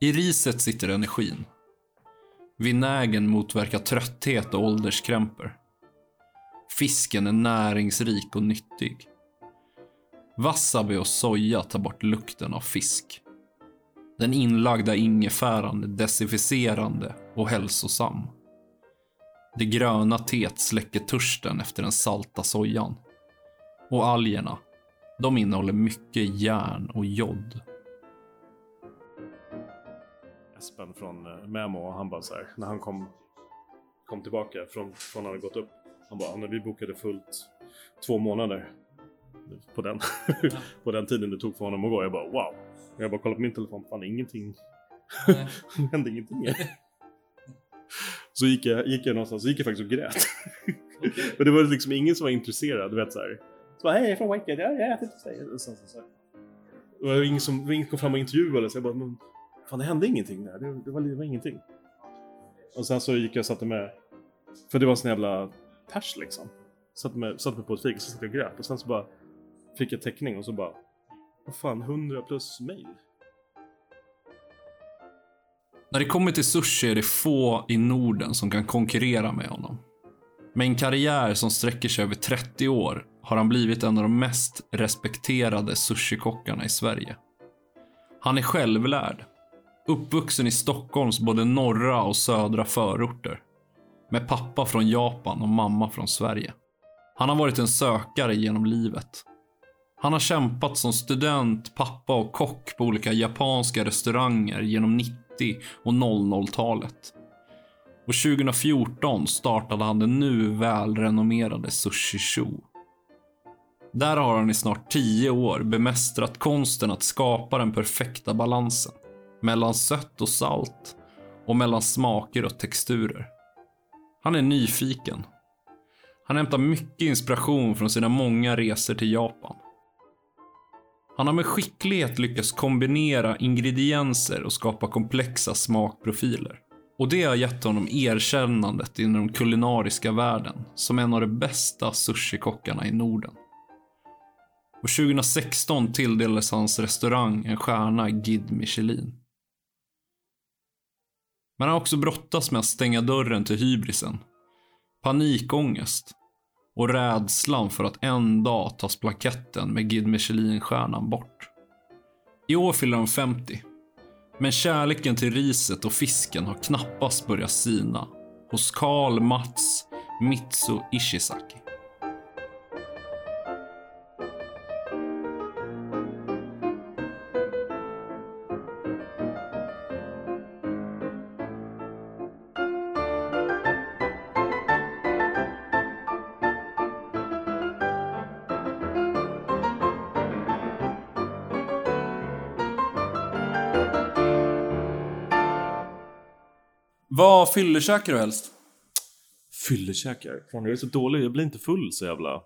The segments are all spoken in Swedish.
I riset sitter energin. Vinägen motverkar trötthet och ålderskrämpor. Fisken är näringsrik och nyttig. Wasabi och soja tar bort lukten av fisk. Den inlagda ingefäran är desinficerande och hälsosam. Det gröna teet släcker törsten efter den salta sojan. Och algerna, de innehåller mycket järn och jod. Espen från eh, Memo, han bara så här, när han kom, kom tillbaka från, från han hade gått upp. Han bara, när vi bokade fullt två månader på den, på den tiden det tog för honom att gå. Jag bara wow. Jag bara kollade på min telefon, fan ingenting. det hände ingenting. så gick jag, gick jag någonstans, så gick jag faktiskt och grät. Okay. Men det var liksom ingen som var intresserad, du vet så här. Så bara, hej jag är från ja, jag dig. Och sen, så, så, här. Det var ingen som ingen kom fram och intervjuade så jag bara, men fan det hände ingenting där, det, det, var, det var ingenting. Och sen så gick jag och satte mig, för det var en sån jävla pers liksom. Satte mig, satte mig på ett fik och så satt jag och grät och sen så bara fick jag teckning och så bara, vad fan 100 plus mail. När det kommer till sushi är det få i Norden som kan konkurrera med honom. Med en karriär som sträcker sig över 30 år har han blivit en av de mest respekterade sushikockarna i Sverige. Han är självlärd. Uppvuxen i Stockholms både norra och södra förorter. Med pappa från Japan och mamma från Sverige. Han har varit en sökare genom livet. Han har kämpat som student, pappa och kock på olika japanska restauranger genom 90 och 00-talet. Och 2014 startade han den nu välrenommerade Sushi Show. Där har han i snart 10 år bemästrat konsten att skapa den perfekta balansen. Mellan sött och salt och mellan smaker och texturer. Han är nyfiken. Han hämtar mycket inspiration från sina många resor till Japan. Han har med skicklighet lyckats kombinera ingredienser och skapa komplexa smakprofiler. Och det har gett honom erkännandet inom den kulinariska världen som en av de bästa sushikockarna i Norden. Och 2016 tilldelades hans restaurang en stjärna i Guide Michelin. Men han har också brottats med att stänga dörren till hybrisen, panikångest och rädslan för att en dag tas plaketten med Guide Michelin-stjärnan bort. I år fyller han 50. Men kärleken till riset och fisken har knappast börjat sina hos Karl Mats Mitsu Ishizaki. Vad fyllekäkar du helst? Fyllekäkar? Fan jag är så dålig, jag blir inte full så jävla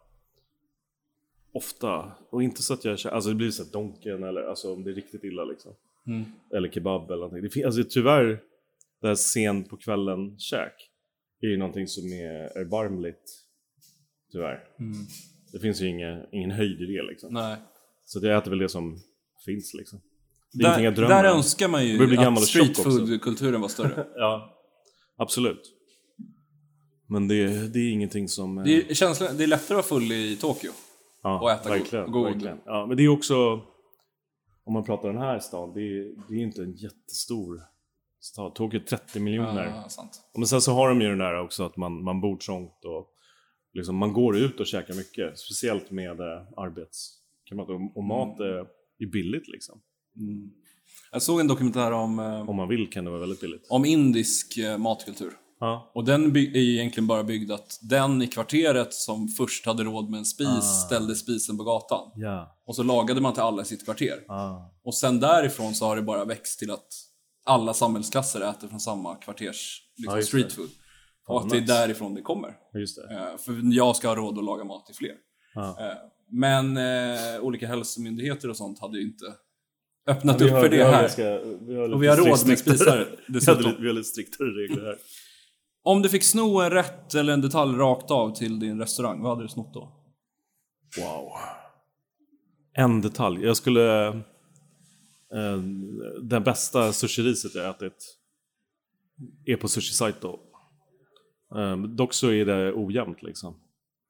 ofta. Och inte så att jag käkar, alltså det blir så här donken eller alltså om det är riktigt illa liksom. Mm. Eller kebab eller någonting. Det fin- alltså tyvärr, det här sen på kvällen käk är ju någonting som är erbarmligt. Tyvärr. Det finns ju ingen, ingen höjd i det liksom. Nej. Så jag äter väl det som finns liksom. Det är ingenting Där, jag drömmer där önskar man ju att streetfood-kulturen var större. Ja, absolut. Men det, det är ingenting som... eh, Det är, känslan, det är lättare att vara full i Tokyo. ja, och äta verkligen, god. verkligen. Ja, men det är också... Om man pratar den här stan, det är, det är inte en jättestor stad. Tokyo är 30 miljoner. Ja, sant. Men sen så har de ju den där också att man, man bor trångt och liksom, man går ut och käkar mycket. Speciellt med eh, arbetskamrater. Och, och mat är, är billigt liksom. Jag såg en dokumentär om, eh, Om man vill kan det vara väldigt billigt. om indisk eh, matkultur. Ja, Och den är ju egentligen bara byggd att den i kvarteret som först hade råd med en spis Ah. ställde spisen på gatan. ja, Och så lagade man till alla i sitt kvarter. ja. Och sen därifrån så har det bara växt till att alla samhällsklasser äter från samma kvarters liksom, Ja, just det. street food. Och att det är därifrån det kommer. det. Eh, För jag ska ha råd att laga mat till fler. Men eh, olika hälsomyndigheter och sånt hade ju inte öppnat upp har- för det här. ganska- vi har Och vi har råd med spisar dessutom. vi har lite striktare regler här. Om du fick sno en rätt eller en detalj rakt av till din restaurang, vad hade du snott då? Wow. En detalj. Jag skulle... Eh, det bästa sushi-riset jag ätit är på Sushi Saito. Eh, dock så är det ojämnt liksom.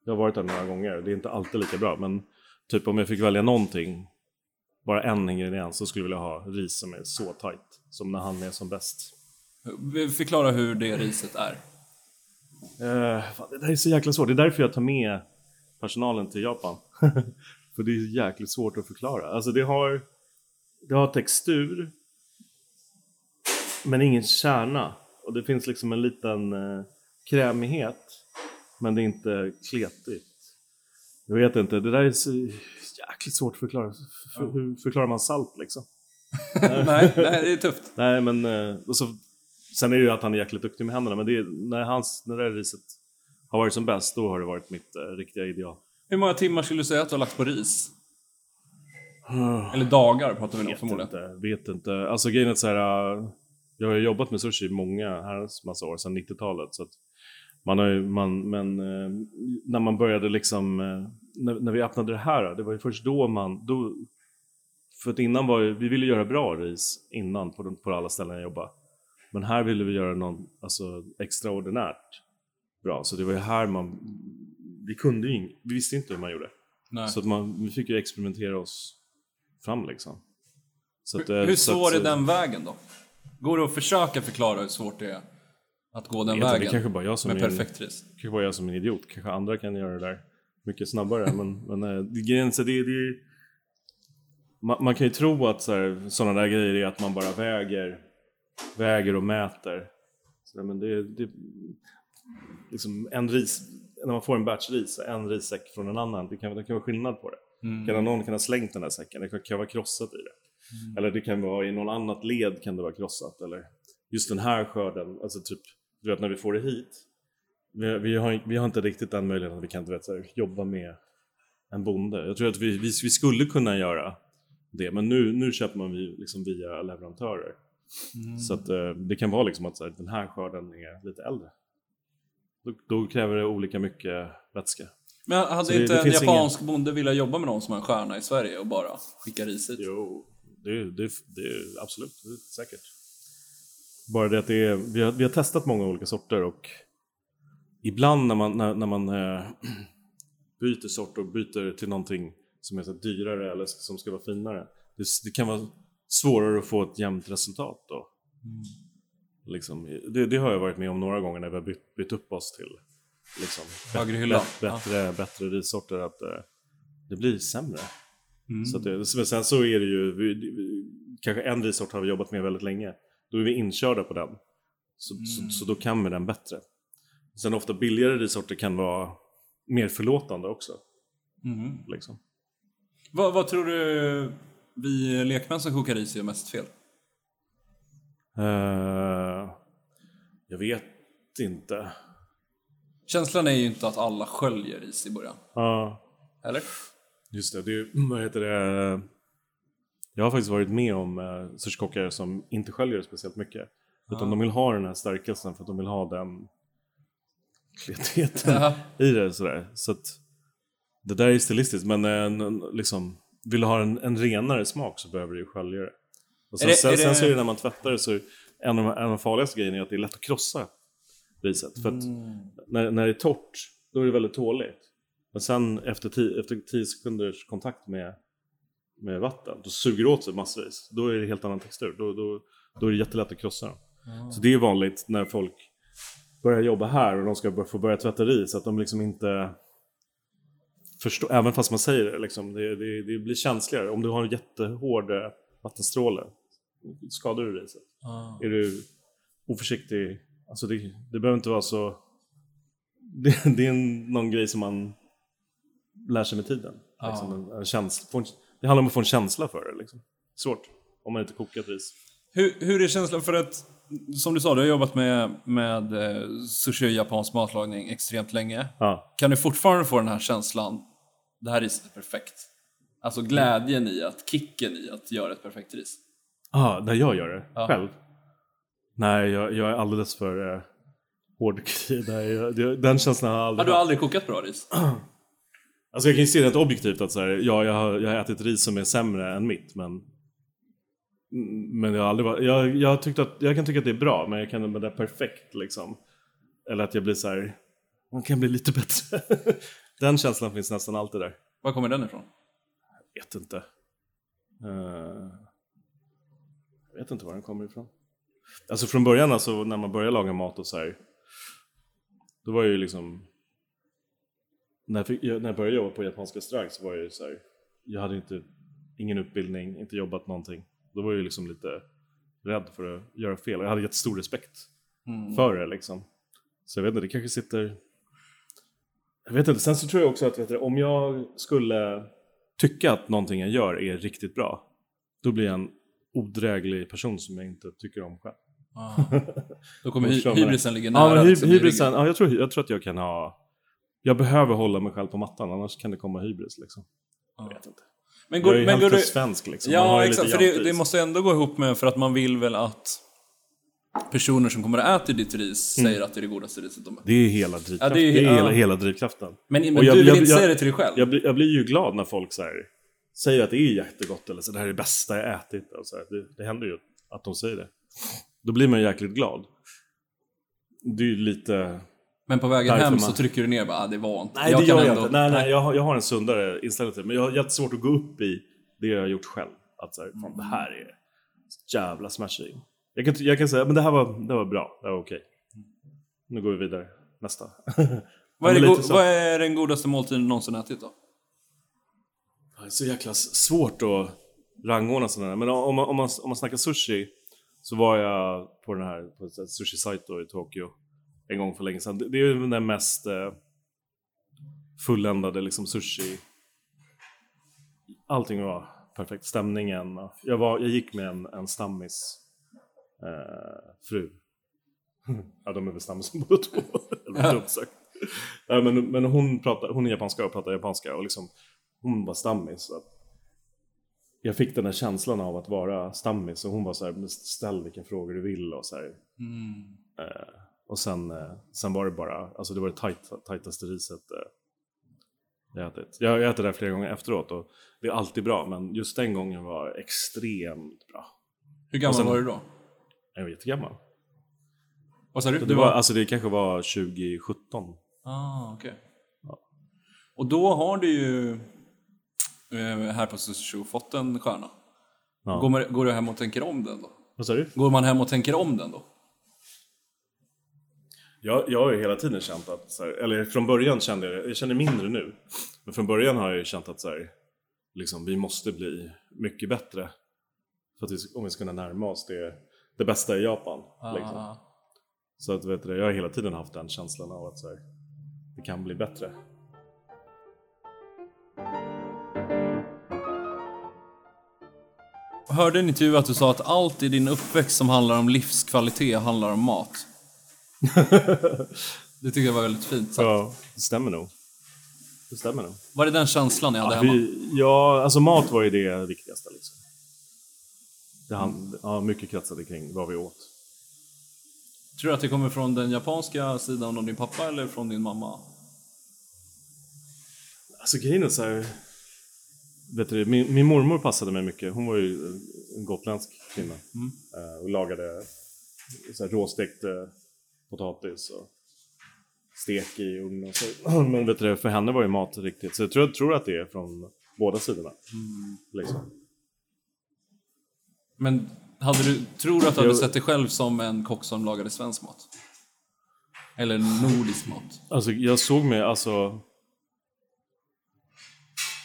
Jag har varit där några gånger, det är inte alltid lika bra men typ om jag fick välja någonting, bara en ingrediens, så skulle jag vilja ha ris som är så tight som när han är som bäst. Förklara hur det riset är. Eh, fan, det där är så jäkla svårt, det är därför jag tar med personalen till Japan. För det är jäkligt svårt att förklara. Alltså det har, det har textur, men ingen kärna. Och det finns liksom en liten eh, krämighet, men det är inte kletigt. Jag vet inte, det där är så jäkligt svårt att förklara. För, Ja. Hur förklarar man salt liksom? nej, nej, det är tufft. Nej, men eh, så, sen är det ju att han är jäkligt duktig med händerna, men det är, när, hans, när det här riset har varit som bäst, då har det varit mitt eh, riktiga ideal. Hur många timmar skulle du säga att du har lagt på ris? Eller dagar pratar vi om förmodligen. inte, vet inte. Alltså grejen är så här, äh, jag har jobbat med sushi i många herrans massa år, sedan 90-talet. Så att man har ju, man, men eh, när man började liksom, eh, när, när vi öppnade det här, det var ju först då man, då, för att innan var ju, vi ville göra bra ris innan på, på alla ställen jag jobbade. Men här ville vi göra något alltså, extraordinärt bra, så det var ju här man, vi kunde ju vi visste inte hur man gjorde. Nej. Så att man, vi fick ju experimentera oss fram liksom. Så att, eh, Hur så att- svår är den vägen då? Går det att försöka förklara hur svårt det är att gå den vägen? det kanske bara jag som med är en, perfekt ris. kanske bara jag som är en idiot. Kanske andra kan göra det där mycket snabbare. men men det, grejen, det, det, man, man kan ju tro att sådana där grejer är att man bara väger, väger och mäter. Så, men det, det, liksom en ris, när man får en batch ris, en rissäck från en annan, det kan, det kan vara skillnad på det. Mm. Kan någon kan ha slängt den här säcken, det kan, kan vara krossat i det. Eller det kan vara i någon annat led kan det vara krossat. Eller just den här skörden, alltså typ, du vet när vi får det hit. Vi, vi, har, vi har inte riktigt den möjligheten att vi kan du vet, så här, jobba med en bonde. Jag tror att vi, vi, vi skulle kunna göra det, men nu, nu köper man vi, liksom via leverantörer. Mm. Så att eh, det kan vara liksom att så här, den här skörden är lite äldre. Då, då kräver det olika mycket vätska. Men hade Så det- inte det en finns japansk bonde velat jobba med någon som har en stjärna i Sverige och bara skicka ris hit? Jo, det, det, det är absolut, det är säkert. Bara det att det är, vi har, vi har testat många olika sorter och ibland när man, när, när man eh, byter sort och byter till någonting som är så dyrare eller som ska vara finare. Det, det kan vara svårare att få ett jämnt resultat då. Liksom, det, det har jag varit med om några gånger när vi har bytt, bytt upp oss till liksom, Högre hylla. bättre, bättre, bättre rissorter. Att eh, det blir sämre. Mm. Så det, men sen så är det ju, vi, kanske en risort har vi jobbat med väldigt länge. Då är vi inkörda på den. Så, så, så då kan vi den bättre. Sen ofta billigare risorter kan vara mer förlåtande också. Mm. Liksom. Vad, vad tror du vi lekmän som kokar ris gör mest fel? Eh, jag vet inte. Känslan är ju inte att alla sköljer ris i början. Ja, Eller? just det. det är, vad heter det? Jag har faktiskt varit med om uh, sushikockar som inte sköljer speciellt mycket. Utan Ja. de vill ha den här stärkelsen för att de vill ha den kletheten. Jaha. i det sådär. Så att det där är stilistiskt, men en, en, liksom, vill du ha en, en renare smak så behöver du ju skölja det. Och sen, Är det- sen, är sen det- så är det när man tvättar det så är en av, de, en av de farligaste grejerna är att det är lätt att krossa riset. För att Mm. när, när det är torrt, då är det väldigt tåligt. Men sen efter, ti, efter 10 sekunders kontakt med, med vatten, då suger det åt sig massvis. Då är det helt annan textur. Då, då, då är det jättelätt att krossa dem. Så det är vanligt när folk börjar jobba här och de ska få börja tvätta ris, att de liksom inte förstår, även fast man säger det, liksom, det, det, det blir känsligare. Om du har en jättehård eh, vattenstråle, skadar du riset. Ah. Är du oförsiktig, alltså det, det behöver inte vara så... Det, det är någon grej som man lär sig med tiden. Ja. Liksom en, en känsla, det handlar om att få en känsla för det. Liksom. Svårt, om man inte kokat ris. Hur, hur är känslan för att, som du sa, du har jobbat med, med eh, sushi och japansk matlagning extremt länge. Ja. Kan du fortfarande få den här känslan, det här riset är perfekt? Alltså glädjen i att, kicken i att göra ett perfekt ris. Ah, där jag gör det, Ja. själv? Nej, jag, jag är alldeles för eh, hård. Jag, den känslan har jag Har aldrig du haft. aldrig kokat bra ris? Alltså jag kan ju se det objektivt att så här, ja, jag har, jag har ätit ris som är sämre än mitt, men Men jag har aldrig varit, jag, jag, har tyckt att, jag kan tycka att det är bra, men jag kan det är perfekt liksom. Eller att jag blir så här, man kan bli lite bättre. den känslan finns nästan alltid där. Var kommer den ifrån? Vet inte. Eh, jag vet inte var den kommer ifrån. Alltså från början, alltså, när man börjar laga mat och så här. Då var jag ju liksom... När jag, fick, när jag började jobba på japanska restaurang så var jag ju så här. Jag hade inte, ingen utbildning, inte jobbat någonting. Då var jag ju liksom lite rädd för att göra fel. Jag hade jättestor respekt för det liksom. Så jag vet inte, det kanske sitter... Jag vet inte, sen så tror jag också att vet du, om jag skulle tycka att någonting jag gör är riktigt bra, då blir jag en odräglig person som jag inte tycker om själv. Då kommer hy- hybrisen ligga nära. Ja, hy- liksom, hybrisen, ja, jag, tror, jag tror att jag kan ha... Jag behöver hålla mig själv på mattan, annars kan det komma hybris liksom. Jag vet inte. Men jag går, är ju men går du... svensk liksom. Ja, exakt. För det, det måste ändå gå ihop med för att man vill väl att personer som kommer att äta ditt ris Mm. säger att det är det godaste riset de Det är hela drivkraften. Ja, det är- det är ja. hela, hela drivkraften. Men, men jag- du vill jag- inte jag- säga det till dig själv? Jag blir, jag blir ju glad när folk så här, säger att det är jättegott eller så det här är det bästa jag ätit. Och så här. Det, det händer ju att de säger det. Då blir man jäkligt glad. Det är ju lite... Men på vägen hem man- så trycker du ner bara, ah, det var inte. Nej, det gör jag ändå- inte. Nej, nej, jag, har, jag har en sundare inställning till det. Men jag har jättesvårt att gå upp i det jag har gjort själv. Att så här, fan, det här är jävla smashing. Jag kan, jag kan säga, men det här var, det var bra. Det var okej. Nu går vi vidare. Nästa. Vad är, go- vad är den godaste måltiden du någonsin ätit då? Det är så jäkla svårt att rangordna sådana. Men om man, om, man, om man snackar sushi så var jag på den här på ett sushi site i Tokyo en gång för länge sedan. Det det är ju den mest eh, fulländade liksom sushi. Allting var perfekt. Stämningen. Jag, var, jag gick med en, en stammis eh, fru. ja, de är väl stammis båda två. Eller dumt sagt. Nej, men, men hon, pratar, hon är japanska och pratar japanska och liksom hon var stammis. Så att jag fick den här känslan av att vara stammis och hon var så här, "Men ställ vilka frågor du vill och så här. Eh, och sen, eh, sen var det bara, alltså det var det tajt, tajtaste riset eh, jag ätit. Jag har ätit det där flera gånger efteråt och det är alltid bra men just den gången var extremt bra. Hur gammal sen- var du då? Jag var jättegammal. Vad sa du? Det var, alltså det kanske var 2017. Ah, okej. Och då har du ju eh, här på Sushi fått en stjärna. Ja. Går, man, går du hem och tänker om den då? Vad sa du? Går man hem och tänker om den då? Jag, jag har ju hela tiden känt att, så här, eller från början kände jag, jag känner mindre nu, men från början har jag ju känt att så här, liksom, vi måste bli mycket bättre för att vi, om vi ska kunna närma oss det, det bästa i Japan. Liksom. Ah. Så att, vet du, jag har hela tiden haft den känslan av att så här, det kan bli bättre. Hörde en intervju att du sa att allt i din uppväxt som handlar om livskvalitet handlar om mat. Det tycker jag var väldigt fint sagt. Ja, det stämmer nog. Det stämmer nog. Var det den känslan jag hade Ja, hemma? vi, ja, alltså mat var ju det viktigaste liksom. Det han, ja, mycket kretsade kring vad vi åt. Tror du att det kommer från den japanska sidan av din pappa eller från din mamma? Alltså grejen är så här, vet du, min, min mormor passade mig mycket. Hon var ju en gotländsk kvinna. Eh, och lagade så här, råstekt eh, potatis och stek i ugn och så. Men vet du, för henne var ju mat riktigt. Så jag tror, tror att det är från båda sidorna. Liksom. Men hade du, tror du att du hade Jag- sett dig själv som en kock som lagade svensk mat? Eller nordisk mat? Alltså jag såg mig, alltså...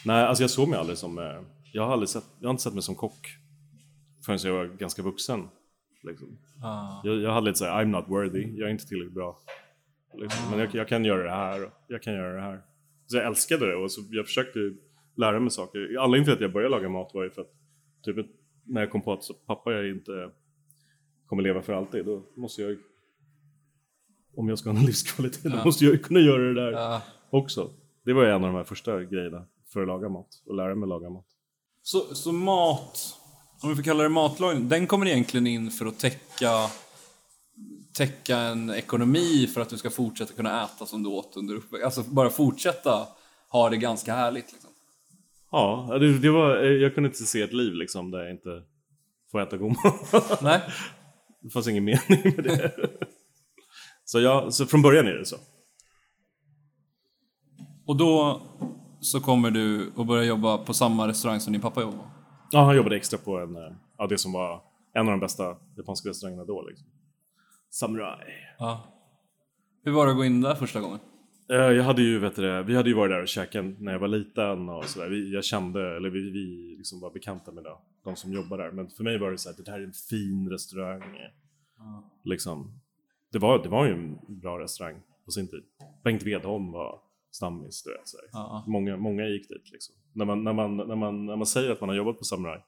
Nej, alltså jag såg mig aldrig som... eh, Jag har aldrig sett, jag har inte sett mig som kock. Förrän jag var ganska vuxen. Liksom. Ah. Jag, jag hade lite såhär, I'm not worthy, jag är inte tillräckligt bra. Liksom. Men jag, jag kan göra det här jag kan göra det här. Så jag älskade det och så jag försökte lära mig saker. Anledningen till att jag började laga mat var ju för att typ när jag kom på att så, pappa jag inte kommer leva för alltid, då måste jag om jag ska ha en livskvalitet, då måste jag ju kunna göra det där Ja. också. Det var ju en av de här första grejerna för att laga mat och lära mig laga mat. Så, så mat, om vi får kalla det matlagning, den kommer egentligen in för att täcka täcka en ekonomi för att du ska fortsätta kunna äta som du åt under uppväxten. Alltså bara fortsätta ha det ganska härligt. Liksom. Ja, det, det var, jag kunde inte se ett liv liksom där jag inte få äta god mat. Nej. det fanns ingen mening med det. så, jag, så från början är det så. Och då så kommer du att börja jobba på samma restaurang som din pappa jobbar? Ja, han jobbade extra på en, eh, ja, det som var en av de bästa japanska restaurangerna då. Liksom. Samurai. Ja. Hur var det att gå in där första gången? Eh, Jag hade ju, vet du, vi hade ju varit där och käkat när jag var liten och sådär. Vi- Jag kände, eller vi, vi liksom var bekanta med det, de som jobbar där. Men för mig var det så här, det här är en fin restaurang. Liksom. Det var, det var ju en bra restaurang på sin tid. Bengt Vedholm var stammis, du vet. Så. Ja. Många, många gick dit liksom. När man, när, man, när, man, när man säger att man har jobbat på Samurai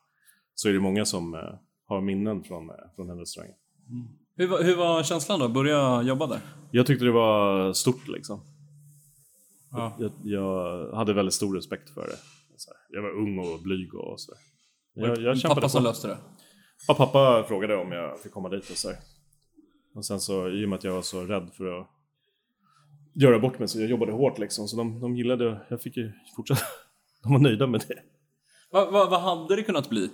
så är det många som eh, har minnen från, eh, från den restaurangen. Hur, var- hur var känslan då? Börja jobba där? Jag tyckte det var stort liksom. Ja. Jag, jag hade väldigt stor respekt för det. Jag var ung och blyg och så. Jag, jag pappa som på. löste det? Ja, pappa frågade om jag fick komma dit och så. här. Och sen så, i och med att jag var så rädd för att göra bort mig så jag jobbade hårt liksom. Så de, de gillade, jag fick ju fortsätta. De var nöjda med det. Vad vad- vad hade det kunnat bli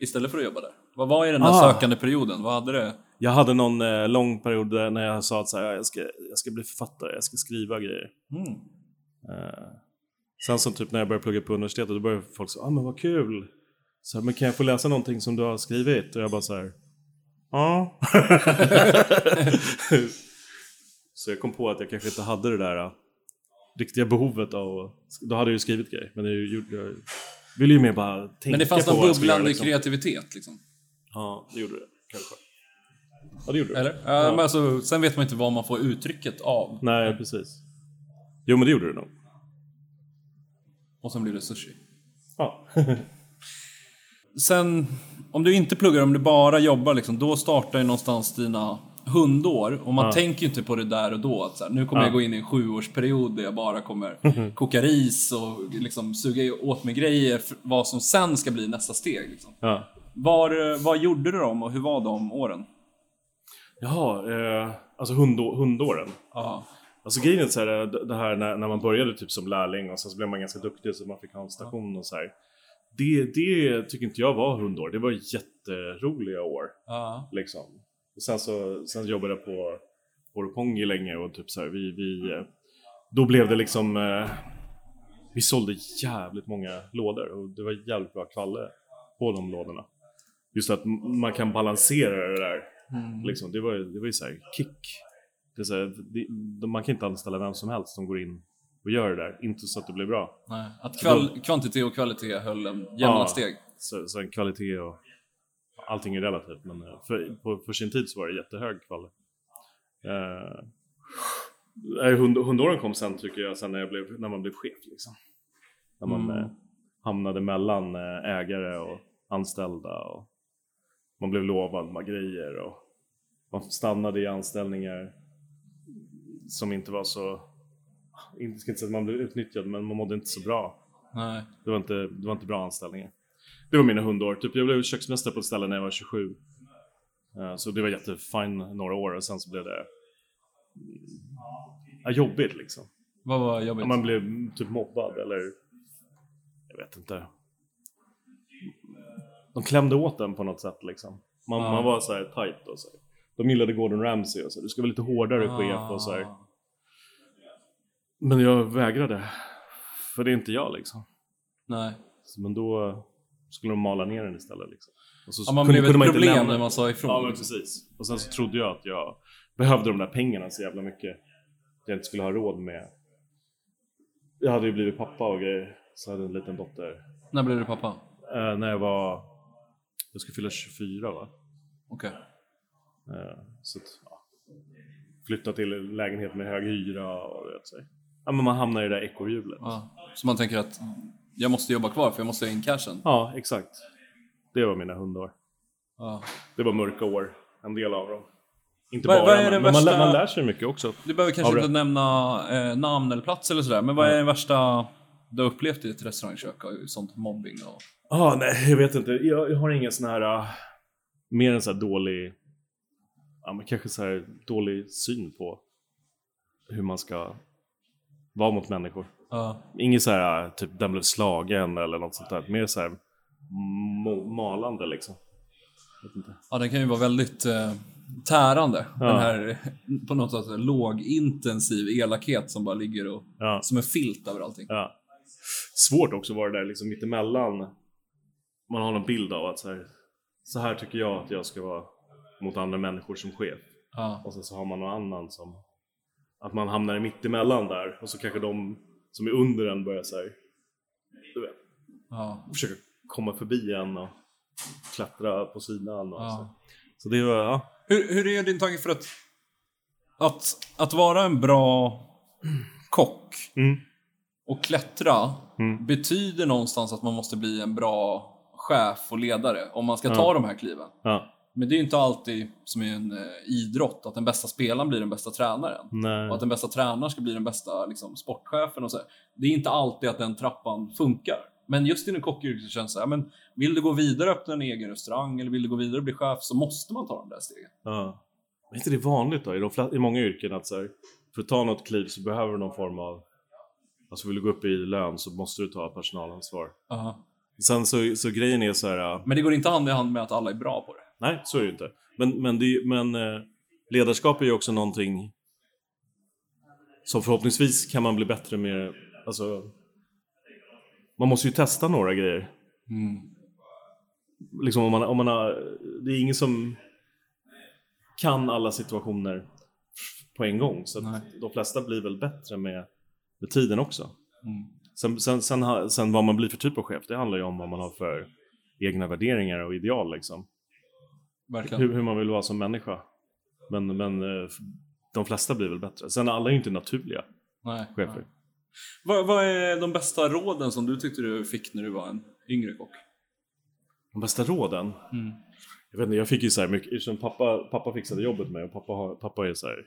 istället för att jobba där? Vad var i den där Ah. sökande perioden? Vad hade det? Jag hade någon eh, lång period där när jag sa att så här, jag, ska, jag ska bli författare, jag ska skriva grejer. Mm. Eh, sen så typ när jag började plugga på universitetet då började folk säga ah, men vad kul. Så här, men kan jag få läsa någonting som du har skrivit? Och jag bara så här. Ja. så jag kom på att jag kanske inte hade det där uh, riktiga behovet av Då hade jag ju skrivit grejer. Men jag, jag ville ju mer bara tänka Men det fanns på någon bubblande liksom. kreativitet liksom? Ja, det gjorde det. Kanske. Ja, det gjorde det. Eller? Ja. Men alltså, sen vet man inte vad man får uttrycket av. Nej, precis. Jo, men det gjorde det nog. Och sen blir det sushi. Ja. Sen, om du inte pluggar, om du bara jobbar, liksom, då startar ju någonstans dina hundår. Och man Ja. tänker ju inte på det där och då. Att så här, nu kommer Ja. jag gå in i en sjuårsperiod där jag bara kommer koka ris och liksom suga åt mig grejer vad som sen ska bli nästa steg. Liksom. ja. Var, vad gjorde du dem och hur var de åren? Jaha, eh, alltså hundå, hundåren. Ja. Alltså grejen är så här, det det här när, när man började typ som lärling och sen så blev man ganska duktig så man fick ha en station och så här. Det, det tycker inte jag var hundår, det var jätteroliga år liksom. Och sen så sen jobbade jag på Oropongi länge och typ så här, vi, vi eh, då blev det liksom eh, vi sålde jävligt många lådor och det var jävligt bra kvalle på de lådorna. Just att man kan balansera det där Mm. Liksom, det var det var ju så här kick. Det så här, det, de- man kan inte anställa vem som helst som går in och gör det där. Inte så att det blir bra. Nej. Att kval- kvantitet och kvalitet höll en jämna Ja. steg. Så, så en kvalitet och allting är relativt. Men eh, för, på, för sin tid så var det jättehög kvalitet. Eh, hund, hundåren kom sen tycker jag, sen när, jag blev, när man blev chef. Liksom. När man Mm. eh, hamnade mellan eh, ägare och anställda. Och man blev lovad med grejer. Och man stannade i anställningar som inte var så... Jag ska inte säga att man blev utnyttjad, men man mådde inte så bra. Nej. Det var inte, det var inte bra anställningar. Det var mina hundår. Typ, jag blev köksmästare på ett ställe när jag var 27. Eh, Så det var jättefine några år och sen så blev det ja, jobbigt liksom. Vad var jobbigt? Man blev typ mobbad eller jag vet inte. De klämde åt den på något sätt liksom. Man, Ja. man var så här tight och så. här. De gillade Gordon Ramsay och så. Du ska vara lite hårdare chef och så här. Ah. Men jag vägrade. För det är inte jag liksom. Nej. Så, men då skulle de mala ner den istället. Liksom. Och så Ja, man kunde- blev ett inte problem lämna- när man sa ifrån. Ja, men precis. Och sen så trodde jag att jag behövde de där pengarna så jävla mycket. Jag inte skulle ha råd med. Jag hade ju blivit pappa och grejer. Så jag hade en liten dotter. När blev du pappa? Eh, när jag var... Jag skulle fylla 24 va? Okej. Eh, så att, ja. Flytta till en lägenhet med hög hyra och vet här. Ja men man hamnar i det där ekorrhjulet. Ja. Så man tänker att jag måste jobba kvar för jag måste ha in cashen. Ja, exakt. Det var mina hundår. Ja. Det var mörka år, en del av dem. Inte Vad- bara, vad är men, men man, värsta- lär, man lär sig mycket också. Du behöver kanske inte nämna eh, namn eller plats eller sådär, men vad är det värsta du har upplevt i ett restaurangkök? och Sånt mobbing och... Ah, nej, jag vet inte. Jag, jag har ingen sån här... Uh, mer en sån här dålig... Ja, men kanske så här dålig syn på hur man ska vara mot människor. Ja. Inget så här, typ den blev slagen eller något sånt där. Mer så här mo- malande liksom. Ja, den kan ju vara väldigt eh, tärande. Ja. Den här på något sätt lågintensiv elakhet som bara ligger och Ja. som en filt över allting. Ja. Svårt också att vara där liksom mittemellan. Man har en bild av att så här, så här tycker jag att jag ska vara mot andra människor som chef. Ja. Och sen så har man någon annan som... Att man hamnar i mittemellan där och så kanske de som är under en börjar så här, du vet, Ja. försöka komma förbi en och klättra på sidan och så. Ja. Så det var, ja. Hur, hur är din tanke för att, att, att vara en bra kock Mm. och klättra Mm. betyder någonstans att man måste bli en bra chef och ledare om man ska ta de här kliven. Ja. Men det är ju inte alltid som i en eh, idrott att den bästa spelaren blir den bästa tränaren. Nej. Och att den bästa tränaren ska bli den bästa liksom, sportchefen och så. Det är inte alltid att den trappan funkar. Men just inom kockyrket så känns det så här, men vill du gå vidare och öppna en egen restaurang eller vill du gå vidare och bli chef så måste man ta de där stegen. Ja. Men är inte det vanligt då i, de i många yrken att så här, för att ta något kliv så behöver du någon form av Alltså vill du gå upp i lön så måste du ta personalansvar. Sen så, så grejen är så här. Men det går inte hand i hand med att alla är bra på det. Nej, så är det inte. Men, men, det, men eh, ledarskap är ju också någonting som förhoppningsvis kan man bli bättre med. Alltså, man måste ju testa några grejer. Liksom om man, om man har, det är ingen som kan alla situationer på en gång. Så de flesta blir väl bättre med, med tiden också. Mm. Sen, sen, sen, sen vad man blir för typ av chef, det handlar ju om vad man har för egna värderingar och ideal liksom. Verkligen. Hur, hur man vill vara som människa. Men, men eh, de flesta blir väl bättre. Sen alla är ju inte naturliga Nej. chefer. Nej. Vad, vad är de bästa råden som du tyckte du fick när du var en yngre kock? De bästa råden? Mm. Jag vet inte, jag fick ju så här mycket, eftersom pappa, pappa fixade jobbet med och pappa, pappa är så här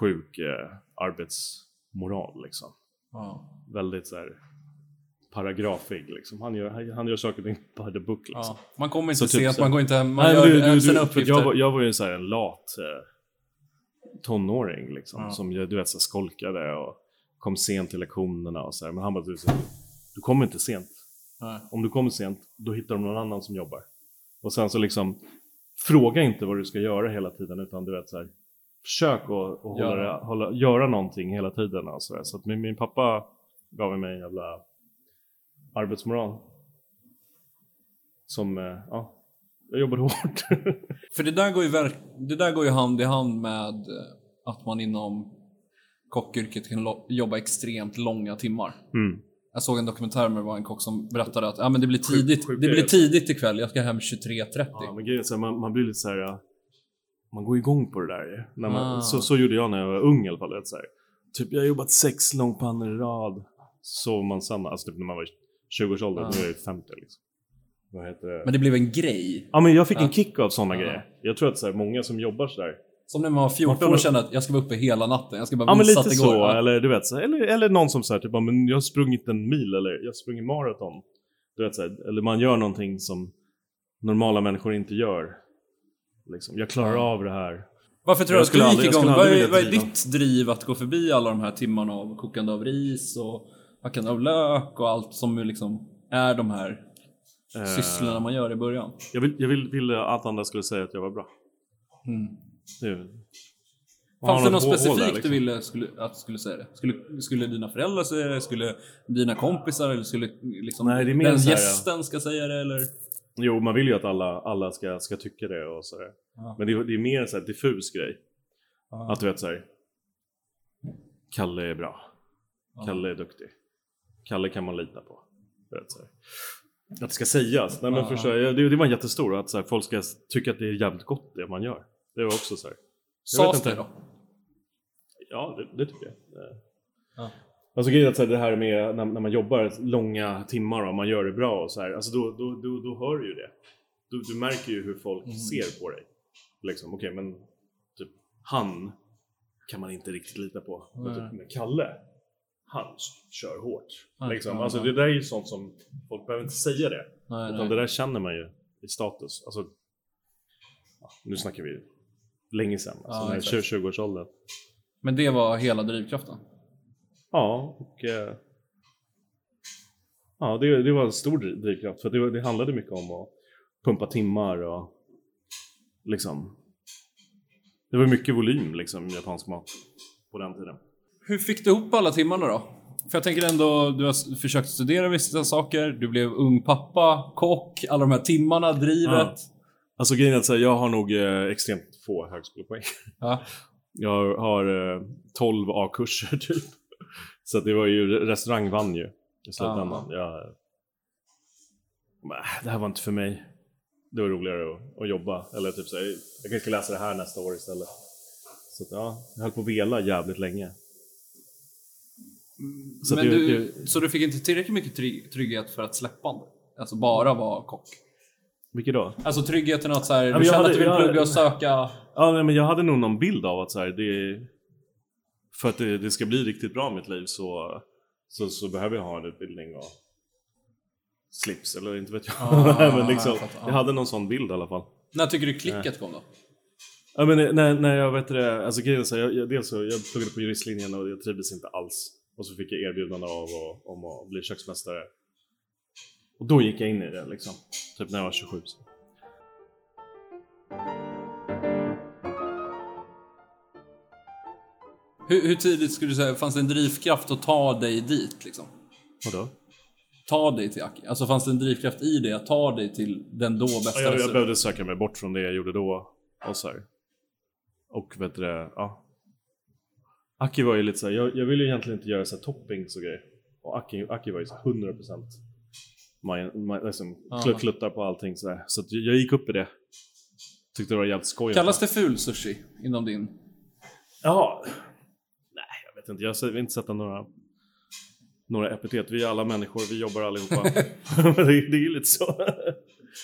sjuk eh, arbetsmoral liksom. Ja. Väldigt så här paragrafig liksom. Han gör, han, gör saker och ting by the book liksom. Ja. Man kommer inte Så typ sent, så- man går inte hem, man Nej, gör du, du, sina uppgifter. jag, var, jag var ju så här en lat eh, tonåring liksom. Ja. Som du vet, så skolkade och kom sent till lektionerna och så här. Men han bara, du, du kommer inte sent. Nej. Om du kommer sent, då hittar de någon annan som jobbar. Och sen så liksom, fråga inte vad du ska göra hela tiden, utan du vet så här, försök att, att hålla, hålla, göra någonting hela tiden. Och så så att min, min pappa gav mig en jävla arbetsmoral. Som, eh, ja, jag jobbade hårt. För det där, går ju verk, det där går ju hand i hand med eh, att man inom kockyrket kan jobba extremt långa timmar. mm. Jag såg en dokumentär med det en kock som berättade att ja, men det blir tidigt, sjukt det är blir det. tidigt ikväll, jag ska hem 23.30. Ja, men grejen är så man, man blir lite så här. Man går igång på det där när man, Ah. så, så gjorde jag när jag var ung i alla fall. vet, Så här. Typ jag har jobbat sex långpannor i rad. Sov man samma, alltså typ när man var 20-årsåldern, Ah. nu är jag 50 liksom. Vad heter det? Men det blev en grej. Ja men jag fick en Ja. kick av sådana Ja. grejer. Jag tror att så här, många som jobbar sådär. Som när man var 14 Man får- och kände att jag ska vara uppe hela natten, jag ska bara Ja men visa lite att det så, går. Ja. eller du vet så här, eller, eller någon som säger typ "Ja, men jag har sprungit en mil eller jag har sprungit maraton. Du vet så här, eller man gör någonting som normala människor inte gör. Liksom, jag klarar Ja. av det här. Varför tror du att du gick aldrig- igång? Vad är, vad är ditt driv att gå förbi alla de här timmarna av kokande av ris och hackande av lök och allt som liksom är de här Eh, sysslorna man gör i början? Jag, vill, jag vill, ville att andra skulle säga att jag var bra. Mm. Det, Fanns det något hål där, specifikt liksom. du ville skulle, att du skulle säga det? Skulle, skulle dina föräldrar säga det? Skulle dina kompisar eller skulle liksom Nej, det är den gästen ska säga det eller? Jo, man vill ju att alla, alla ska, ska tycka det och sådär. Ja. Men det, är- det är mer en sån här diffus grej. Ja. Att du vet såhär. Kalle är bra. Kalle är duktig. Kalle kan man lita på. Här. Att det ska sägas. Nej, men Ja. förstår jag, det, det var jättestor. Att så här, folk ska tycka att det är jävligt gott det man gör. Det var också så här. Sades det då? Ja, det, det tycker jag. Ja. Alltså grejen är att här, det här med när, när man jobbar långa timmar och man gör det bra och så här, alltså då, då, då, då hör du ju det. Du, du märker ju hur folk Mm. ser på dig. Liksom, okej men typ han kan man inte riktigt lita på. Men, typ, men Kalle, han kör hårt. Ja, Liksom. ja, Alltså det där är ju sånt som, folk behöver inte säga det. Nej, Utan nej. det där känner man ju i status. Alltså, nu snackar vi länge sedan, alltså Ja, när exakt. 20-årsåldern. Men det var hela drivkraften? Ja, och... Eh, ja, det, det var en stor driv- drivkraft. För det, det handlade mycket om att pumpa timmar och liksom. Det var mycket volym liksom japansk mat på den tiden. Hur fick du ihop alla timmarna då? För jag tänker ändå, du har försökt studera vissa saker, du blev ung pappa, kock, alla de här timmarna, drivet. Ja. Alltså grejen är att jag har nog eh, extremt få högskolepoäng. Ja. Jag har eh, 12 A-kurser typ. Så det var ju, restaurang vann ju i slutändan. Jag, Nej, det här var inte för mig. Det var roligare att, att jobba. Eller typ så jag kanske ska läsa det här nästa år istället. Så att, ja, jag höll på att vela jävligt länge. Så Men du, det- så du fick inte tillräckligt mycket trygg, trygghet för att släppa det? Alltså bara vara kock? Vilket då? Alltså tryggheten att så här, men du hade- att du vill jag plugga och söka... Ja, nej, men jag hade nog någon bild av att så här, det, för att det, det ska bli riktigt bra i mitt liv så, så, så behöver jag ha en utbildning och slips eller inte vet jag. Ah, men liksom, jag fattar, jag hade någon sån bild i alla fall. När tycker du klicket kom då? Ja, men när, när jag vet det, alltså grejen är så här, jag, jag, dels så, jag pluggade på juristlinjen och jag trivdes inte alls. Och så fick jag erbjudande av att, om att bli köksmästare. Och då gick jag in i det liksom. Typ när jag var 27. Så. Hur, hur tidigt skulle du säga, fanns det en drivkraft att ta dig dit liksom? Vadå? Ta dig till Aki? Alltså fanns det en drivkraft i det, att ta dig till den då bästa Ja, jag, jag behövde söka mig bort från det jag gjorde då. Och så här. Och vet du ja. Aki var ju lite såhär, jag, jag ville ju egentligen inte göra så här toppings och grejer. Och Aki, Aki var ju så här 100% man, man, liksom, Aha. klut, kluttar på allting sådär. Så att jag, gick upp i det. Tyckte det var jävligt skoj. Kallas det ful sushi inom din? Jaha. Nej, jag vet inte. Jag vill inte sätta några, några epitet. Vi är alla människor, vi jobbar allihopa. det, är- det är ju lite så.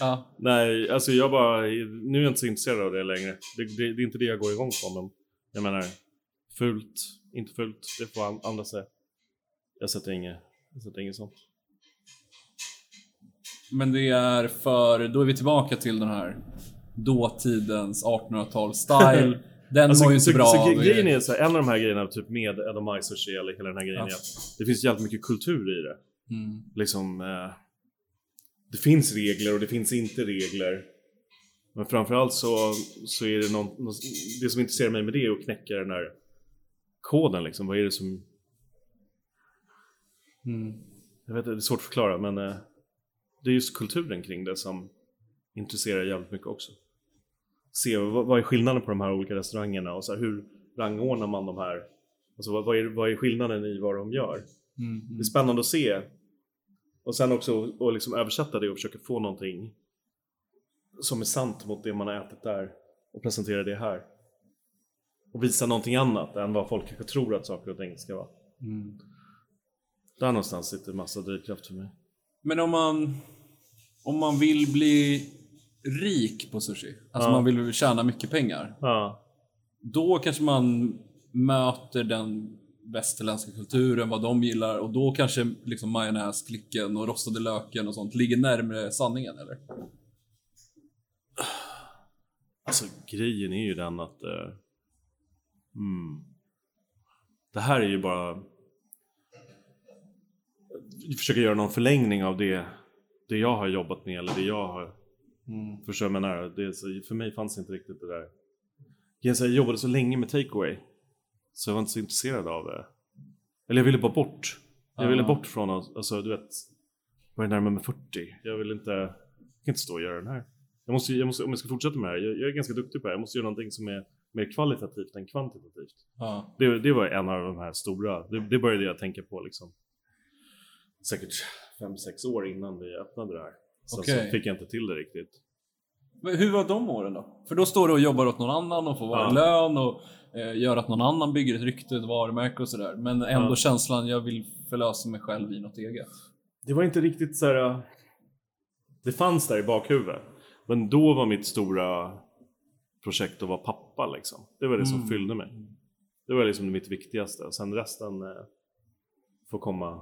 Ja. Nej, alltså jag bara, nu är jag inte så intresserad av det längre. Det, det, det är inte det jag går igång på, men jag menar, fult, inte fult, det får an- andra säga. Jag sätter inget, jag sätter inget sånt. Men det är för, då är vi tillbaka till den här dåtidens 1800-tal-style. Den Alltså, var ju inte bra. så av- gre- grejen är så här, en av de här grejerna, typ med Edomai Sushi eller hela den här grejen, Ja. är att det finns jävligt mycket kultur i det. Mm. liksom eh, Det finns regler och det finns inte regler Men framförallt så, så är det någon, någon, Det som intresserar mig med det är att knäcka den här Koden liksom, vad är det som Mm. Jag vet inte, det är svårt att förklara men eh, Det är just kulturen kring det som Intresserar jävligt mycket också Se vad, vad är skillnaden på de här olika restaurangerna och så här, hur rangordnar man de här Alltså vad, vad, är, vad är skillnaden i vad de gör? Mm. Det är spännande att se. Och sen också att liksom översätta det och försöka få någonting som är sant mot det man har ätit där och presentera det här. Och visa någonting annat än vad folk kanske tror att saker och ting ska vara. Mm. Där någonstans sitter massa drivkraft för mig. Men om man, om man vill bli rik på sushi, alltså Ja. man vill tjäna mycket pengar. Ja, Då kanske man möter den västerländska kulturen, vad de gillar och då kanske liksom majonnäsklicken och rostade löken och sånt ligger närmare sanningen eller? alltså grejen är ju den att eh, mm, Det här är ju bara försöker göra någon förlängning av det Det jag har jobbat med eller det jag har Mm. Förstår jag menar? Det för mig fanns inte riktigt det där. Jag, jobbade så länge med takeaway. Så jag var inte så intresserad av det. Eller jag ville bara bort. Jag ville bort från alltså du vet. Börja närma mig 40. Jag vill inte, jag kan inte stå och göra den här. Jag måste, jag måste, om jag ska fortsätta med det här, jag, jag är ganska duktig på det här. Jag måste göra någonting som är mer kvalitativt än kvantitativt. Ja. Det, det var en av de här stora, det, det började jag tänka på liksom. Säkert 5-6 år innan vi öppnade det här. Sen Okej. så fick jag inte till det riktigt. Men hur var de åren då? För då står du och jobbar åt någon annan och får vara Ja. lön och eh, gör att någon annan bygger ett rykte, ett varumärke och sådär. Men ändå Ja. känslan, jag vill förlösa mig själv i något eget. Det var inte riktigt så här. äh, Det fanns där i bakhuvudet. Men då var mitt stora projekt att vara pappa liksom. Det var det som Mm. fyllde mig. Det var liksom mitt viktigaste. Sen resten eh, får komma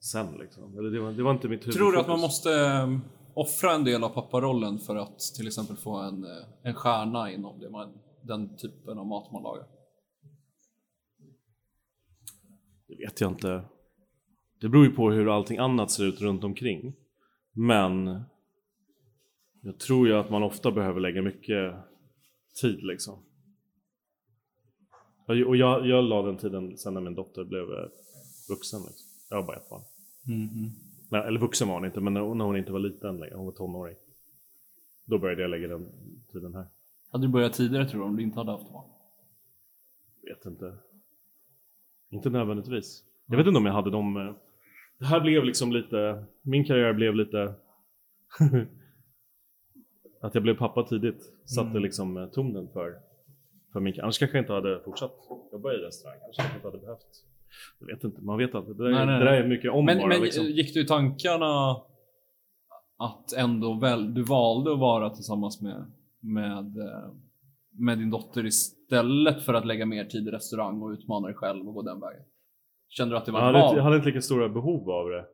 sen liksom. Eller det var, det var inte mitt huvudfokus. Tror du att man måste eh, offra en del av papparollen för att till exempel få en, eh, en stjärna inom det man, den typen av mat man lagar? Det vet jag inte. Det beror ju på hur allting annat ser ut runt omkring. Men Jag tror ju att man ofta behöver lägga mycket tid liksom. Och jag, jag la den tiden sen när min dotter blev eh, vuxen. Liksom. Jag var bara ett barn. Mhm. Men, eller vuxen var hon inte, men när hon, när hon inte var liten längre, hon var tonåring. Då började jag lägga den tiden här. Hade du börjat tidigare tror du om du inte hade haft barn? Vet inte. Inte nödvändigtvis. Jag vet inte om jag hade dem. eh, Det här blev liksom lite, min karriär blev lite att jag blev pappa tidigt satte Mm. liksom eh, tonen för, för min Annars kanske jag inte hade fortsatt jobba i restaurang. Annars kanske jag inte hade behövt. Jag vet inte, man vet aldrig. Det där, Nej, nej, det där är mycket om Men, bara men liksom. gick du i tankarna att ändå väl, du valde att vara tillsammans med, med, eh, med din dotter istället för att lägga mer tid i restaurang och utmana dig själv och gå den vägen? Kände du att det var Jag ett hade, val? jag hade inte lika stora behov av det.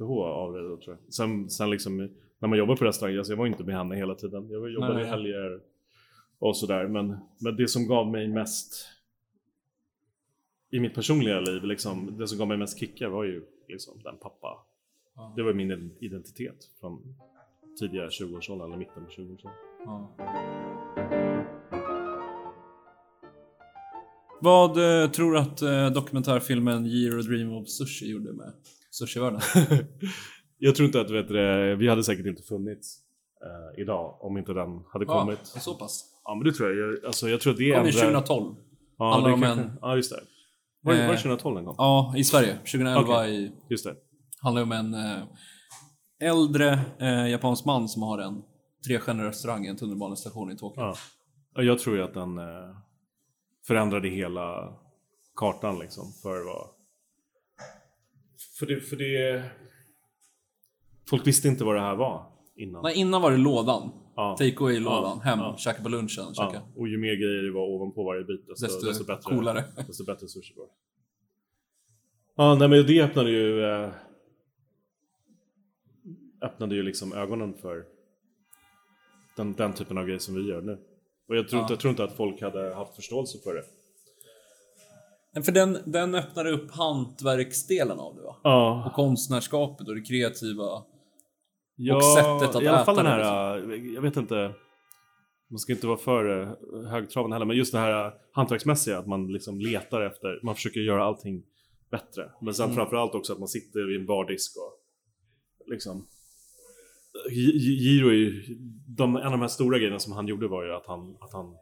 Behov av det då tror jag. Sen, sen liksom när man jobbar på restaurang, alltså jag var inte med henne hela tiden. Jag jobbade Nej, helger och sådär. Men, men det som gav mig mest i mitt personliga liv, liksom, det som gav mig mest kickar var ju liksom den pappa. Ja. Det var min identitet från tidiga 20-årsåldern, eller mitten på 20-årsåldern. Ja. Vad eh, tror du att eh, dokumentärfilmen Year a Dream of Sushi gjorde med sushivärlden? jag tror inte att vet du, vi hade säkert inte funnits eh, idag om inte den hade ja, kommit. så pass. Ja men det tror jag. jag alltså, jag tror att det Kom ändrar- 2012. Ja, det om en- Ja just det. Var, det- var det Eh, 2012 den kom? Ja, i Sverige. 2011 Okej. i Just det. handlar om en eh, äldre eh, japansk man som har en trestjärnig i en tunnelbanestation i Tokyo. Ja. Ja, Jag tror ju att den eh, förändrade hela kartan liksom för vad... För det, för det... Folk visste inte vad det här var innan. Nej, innan var det lådan. Ja. Take away-lådan. Ja, Hem, ja. käka på lunchen. Käka. Ja, och ju mer grejer det var ovanpå varje bit desto, Desto desto, bättre, coolare. desto bättre sushi var. Ja, nej men det öppnade ju eh, öppnade ju liksom ögonen för den, den typen av grejer som vi gör nu. Och jag tror, Ja. inte, jag tror inte att folk hade haft förståelse för det. För den, den öppnade upp hantverksdelen av det va? Och Ja, konstnärskapet och det kreativa. ja sättet att i alla fall äta den här, eh, jag vet inte, man ska inte vara för eh, högtravande heller, men just det här eh, hantverksmässiga, att man liksom letar efter, man försöker göra allting bättre. Men sen Mm. framförallt också att man sitter vid en bardisk och liksom Gi- Gi- Giro är ju, de, en av de här stora grejerna som han gjorde var ju att han, att han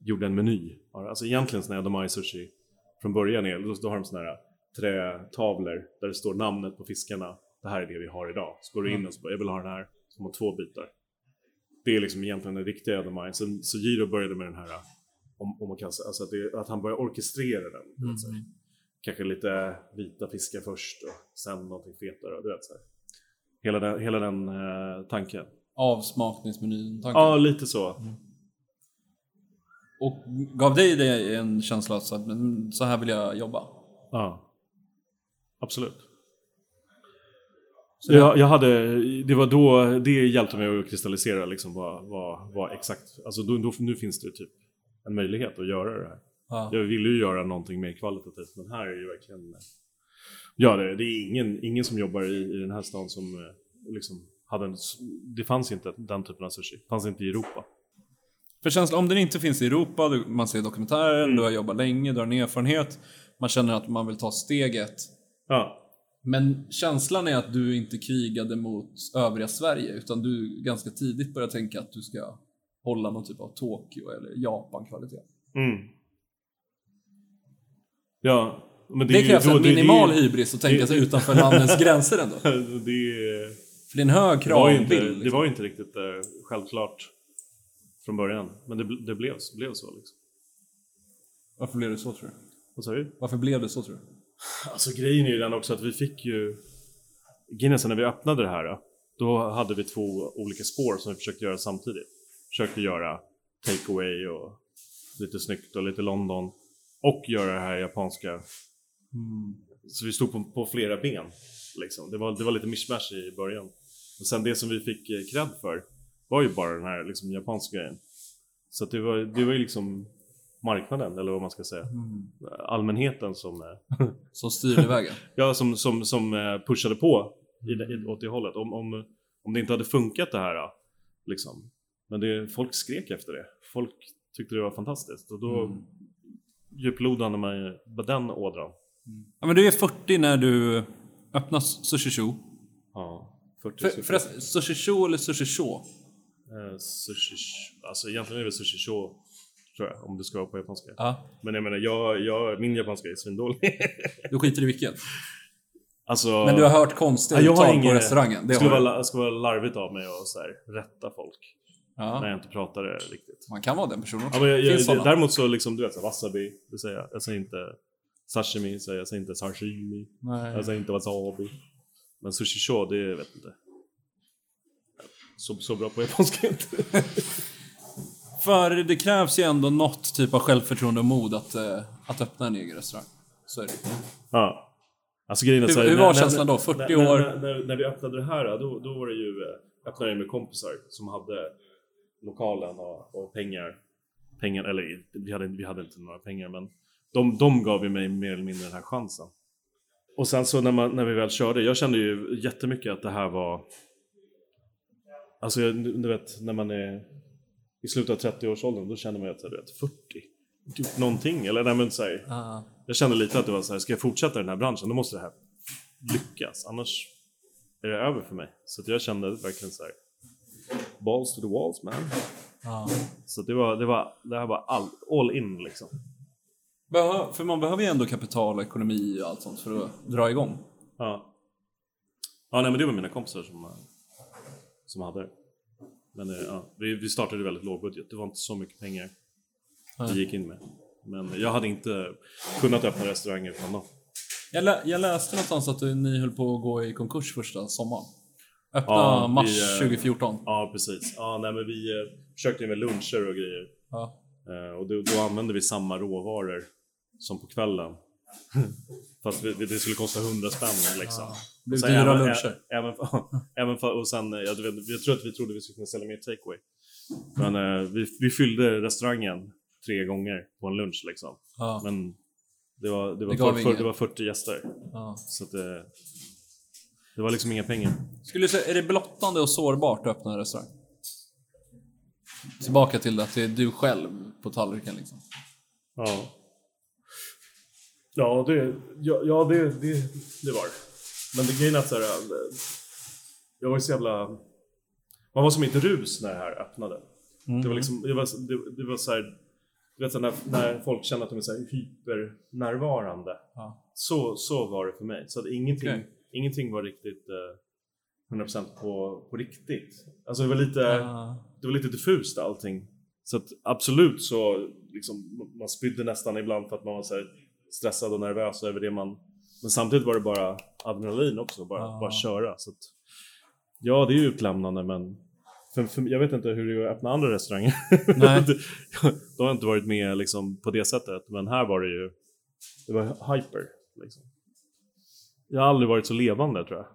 gjorde en meny. Alltså egentligen sån här Domai Sushi från början är, då, då har de såna här trätavlor där det står namnet på fiskarna. Det här är det vi har idag. Så går du in och så bara, jag vill ha den här, som har två bitar. Det är liksom egentligen den riktiga Domai. Så, så Giro började med den här, om, om man kan säga, alltså att, det, att han började orkestrera den. du vet, så här. Kanske lite vita fiskar först och sen någonting fetare. Du vet, så här. Hela den, hela den eh, tanken. Avsmakningsmenyn. tanken. Ja, lite så. Och gav dig det en känsla att så att, men så här vill jag jobba? Ja. Absolut. Så det- Jag, jag hade, det var då, det hjälpte mig att kristallisera liksom vad, vad, vad exakt, alltså då, då, nu finns det typ en möjlighet att göra det här. Ja. Jag ville ju göra någonting mer kvalitativt, men här är ju verkligen, ja det, det är ingen, ingen som jobbar i, i den här stan som eh, liksom hade en, det fanns inte den typen av sushi, det fanns inte i Europa. För känslan, om den inte finns i Europa, man ser dokumentären, Mm. du har jobbat länge, du har en erfarenhet, man känner att man vill ta steget. Ja, Men känslan är att du inte krigade mot övriga Sverige, utan du ganska tidigt började tänka att du ska hålla någon typ av Tokyo eller Japan-kvalitet. mm. Ja, men Det, är ju- krävs en det- det- minimal hybris att tänka det- sig utanför landets gränser ändå. För det är... det är en hög Det var, ju inte, kravbild. det Liksom. var inte riktigt eh, självklart från början. Men det, det blev, blev så liksom. Varför blev det så tror du? Vad sa du? Varför blev det så tror du? Alltså grejen är ju den också att vi fick ju... Guinnessen när vi öppnade det här, då hade vi två olika spår som vi försökte göra samtidigt. Försökte göra take away och lite snyggt och lite London. Och göra det här japanska. Så vi stod på, på flera ben. Liksom. Det, var, det var lite mishmash i början. Och sen det som vi fick eh, cred för var ju bara den här liksom, japanska grejen. Så det, var, det var ju liksom marknaden, eller vad man ska säga. Allmänheten som, eh, Som styrde vägen. ja, som, som, som eh, pushade på i åt det hållet. Om, om, om det inte hade funkat det här, Liksom. Men det, folk skrek efter det. Folk tyckte det var fantastiskt. Och då Mm. djuplodade man ju den ådran. Ja, men du är 40 när du öppnar Sushi Show. Ja, 40 För, förresten, Sushi Show eller Sushi Show? Eh, sushi, alltså egentligen är det sushi show, tror jag, om det ska vara på japanska. Ja. Men jag menar, jag, jag, min japanska är svindålig. Du skiter i vilket. alltså, Men du har hört konstiga Ja, jag uttal på restaurangen? Det skulle vara, du. skulle vara larvigt av mig att så här, rätta folk när Ja. jag inte pratar det riktigt. Man kan vara den personen också. Ja, men jag, jag, sådana. däremot så liksom, du vet, så wasabi, det säger jag. Jag säger inte sashimi, säger jag, jag säger inte sashimi, Nej. jag säger inte wasabi. Men sushi show, det vet jag inte. Så, så bra på japanska är jag inte. För det krävs ju ändå något typ av självförtroende och mod att, eh, att öppna en egen restaurang. Så är det. Ja. Alltså grejen är Hur- så här, hur när- var när- känslan då? 40 när, år? När, när, när vi öppnade det här, då, då var det ju, eh, öppnade jag med kompisar som hade lokalen och, och pengar. Pengar, eller vi hade, vi hade inte några pengar men de, de gav ju mig mer eller mindre den här chansen. Och sen så när, man, när vi väl körde, jag kände ju jättemycket att det här var Alltså jag- du vet när man är i slutet av 30-årsåldern då känner man ju att du vet 40 Gjort någonting eller nej men så här, Ja. jag kände lite att det var så här, ska jag fortsätta i den här branschen då måste det här lyckas, annars är det över för mig. Så att jag kände verkligen så här. balls to the walls man. Ja. Så att det var, det var, det här var all, all in liksom. Behö- För man behöver ju ändå kapital och ekonomi och allt sånt för att dra igång. Ja. Ja, nej men det var mina kompisar som, eh, som hade det. Men eh, ja, vi, vi startade väldigt låg budget, det var inte så mycket pengar vi gick in med. Men jag hade inte kunnat öppna restauranger utan dem. Jag, lä- jag läste någonstans att ni höll på att gå i konkurs första sommaren. Öppna Ja, vi, mars eh, 2014. Ja, precis. Ja, nej men vi eh, försökte med luncher och grejer. Ja. Och då, då använde vi samma råvaror som på kvällen. Fast det skulle kosta 100 spänn liksom. Det blev dyra även, luncher. Även, även för, och sen, jag, jag tror att vi trodde vi skulle kunna sälja mer takeaway. Men eh, vi, vi fyllde restaurangen tre gånger på en lunch liksom. Ja. Men det var, det var, Det för, det var 40 gäster. Ja. Så det, det var liksom inga pengar. Skulle du säga, är det blottande och sårbart att öppna en restaurang? Tillbaka till att det är du själv på tallriken liksom. Ja. Ja, det, ja, ja det, det, det var det. Men det grejen att så här, eh, jag var så jävla... Man var som i ett rus när det här öppnade. Det var liksom, det var, det, det var så här, du vet så när, när folk känner att de är så här hypernärvarande. Ja. Så, så var det för mig. Så att ingenting, Okej. ingenting var riktigt eh, 100% på, på riktigt. Alltså det var lite Ja. det var lite diffust allting. Så att absolut så, liksom, man spydde nästan ibland för att man var så här stressad och nervös över det man... Men samtidigt var det bara adrenalin också, bara, Ah. bara köra. Så att, ja, det är ju utlämnande men för, för, jag vet inte hur det är att öppna andra restauranger. Nej. Då har inte varit med liksom, på det sättet, men här var det ju... Det var hyper. Liksom. Jag har aldrig varit så levande tror jag,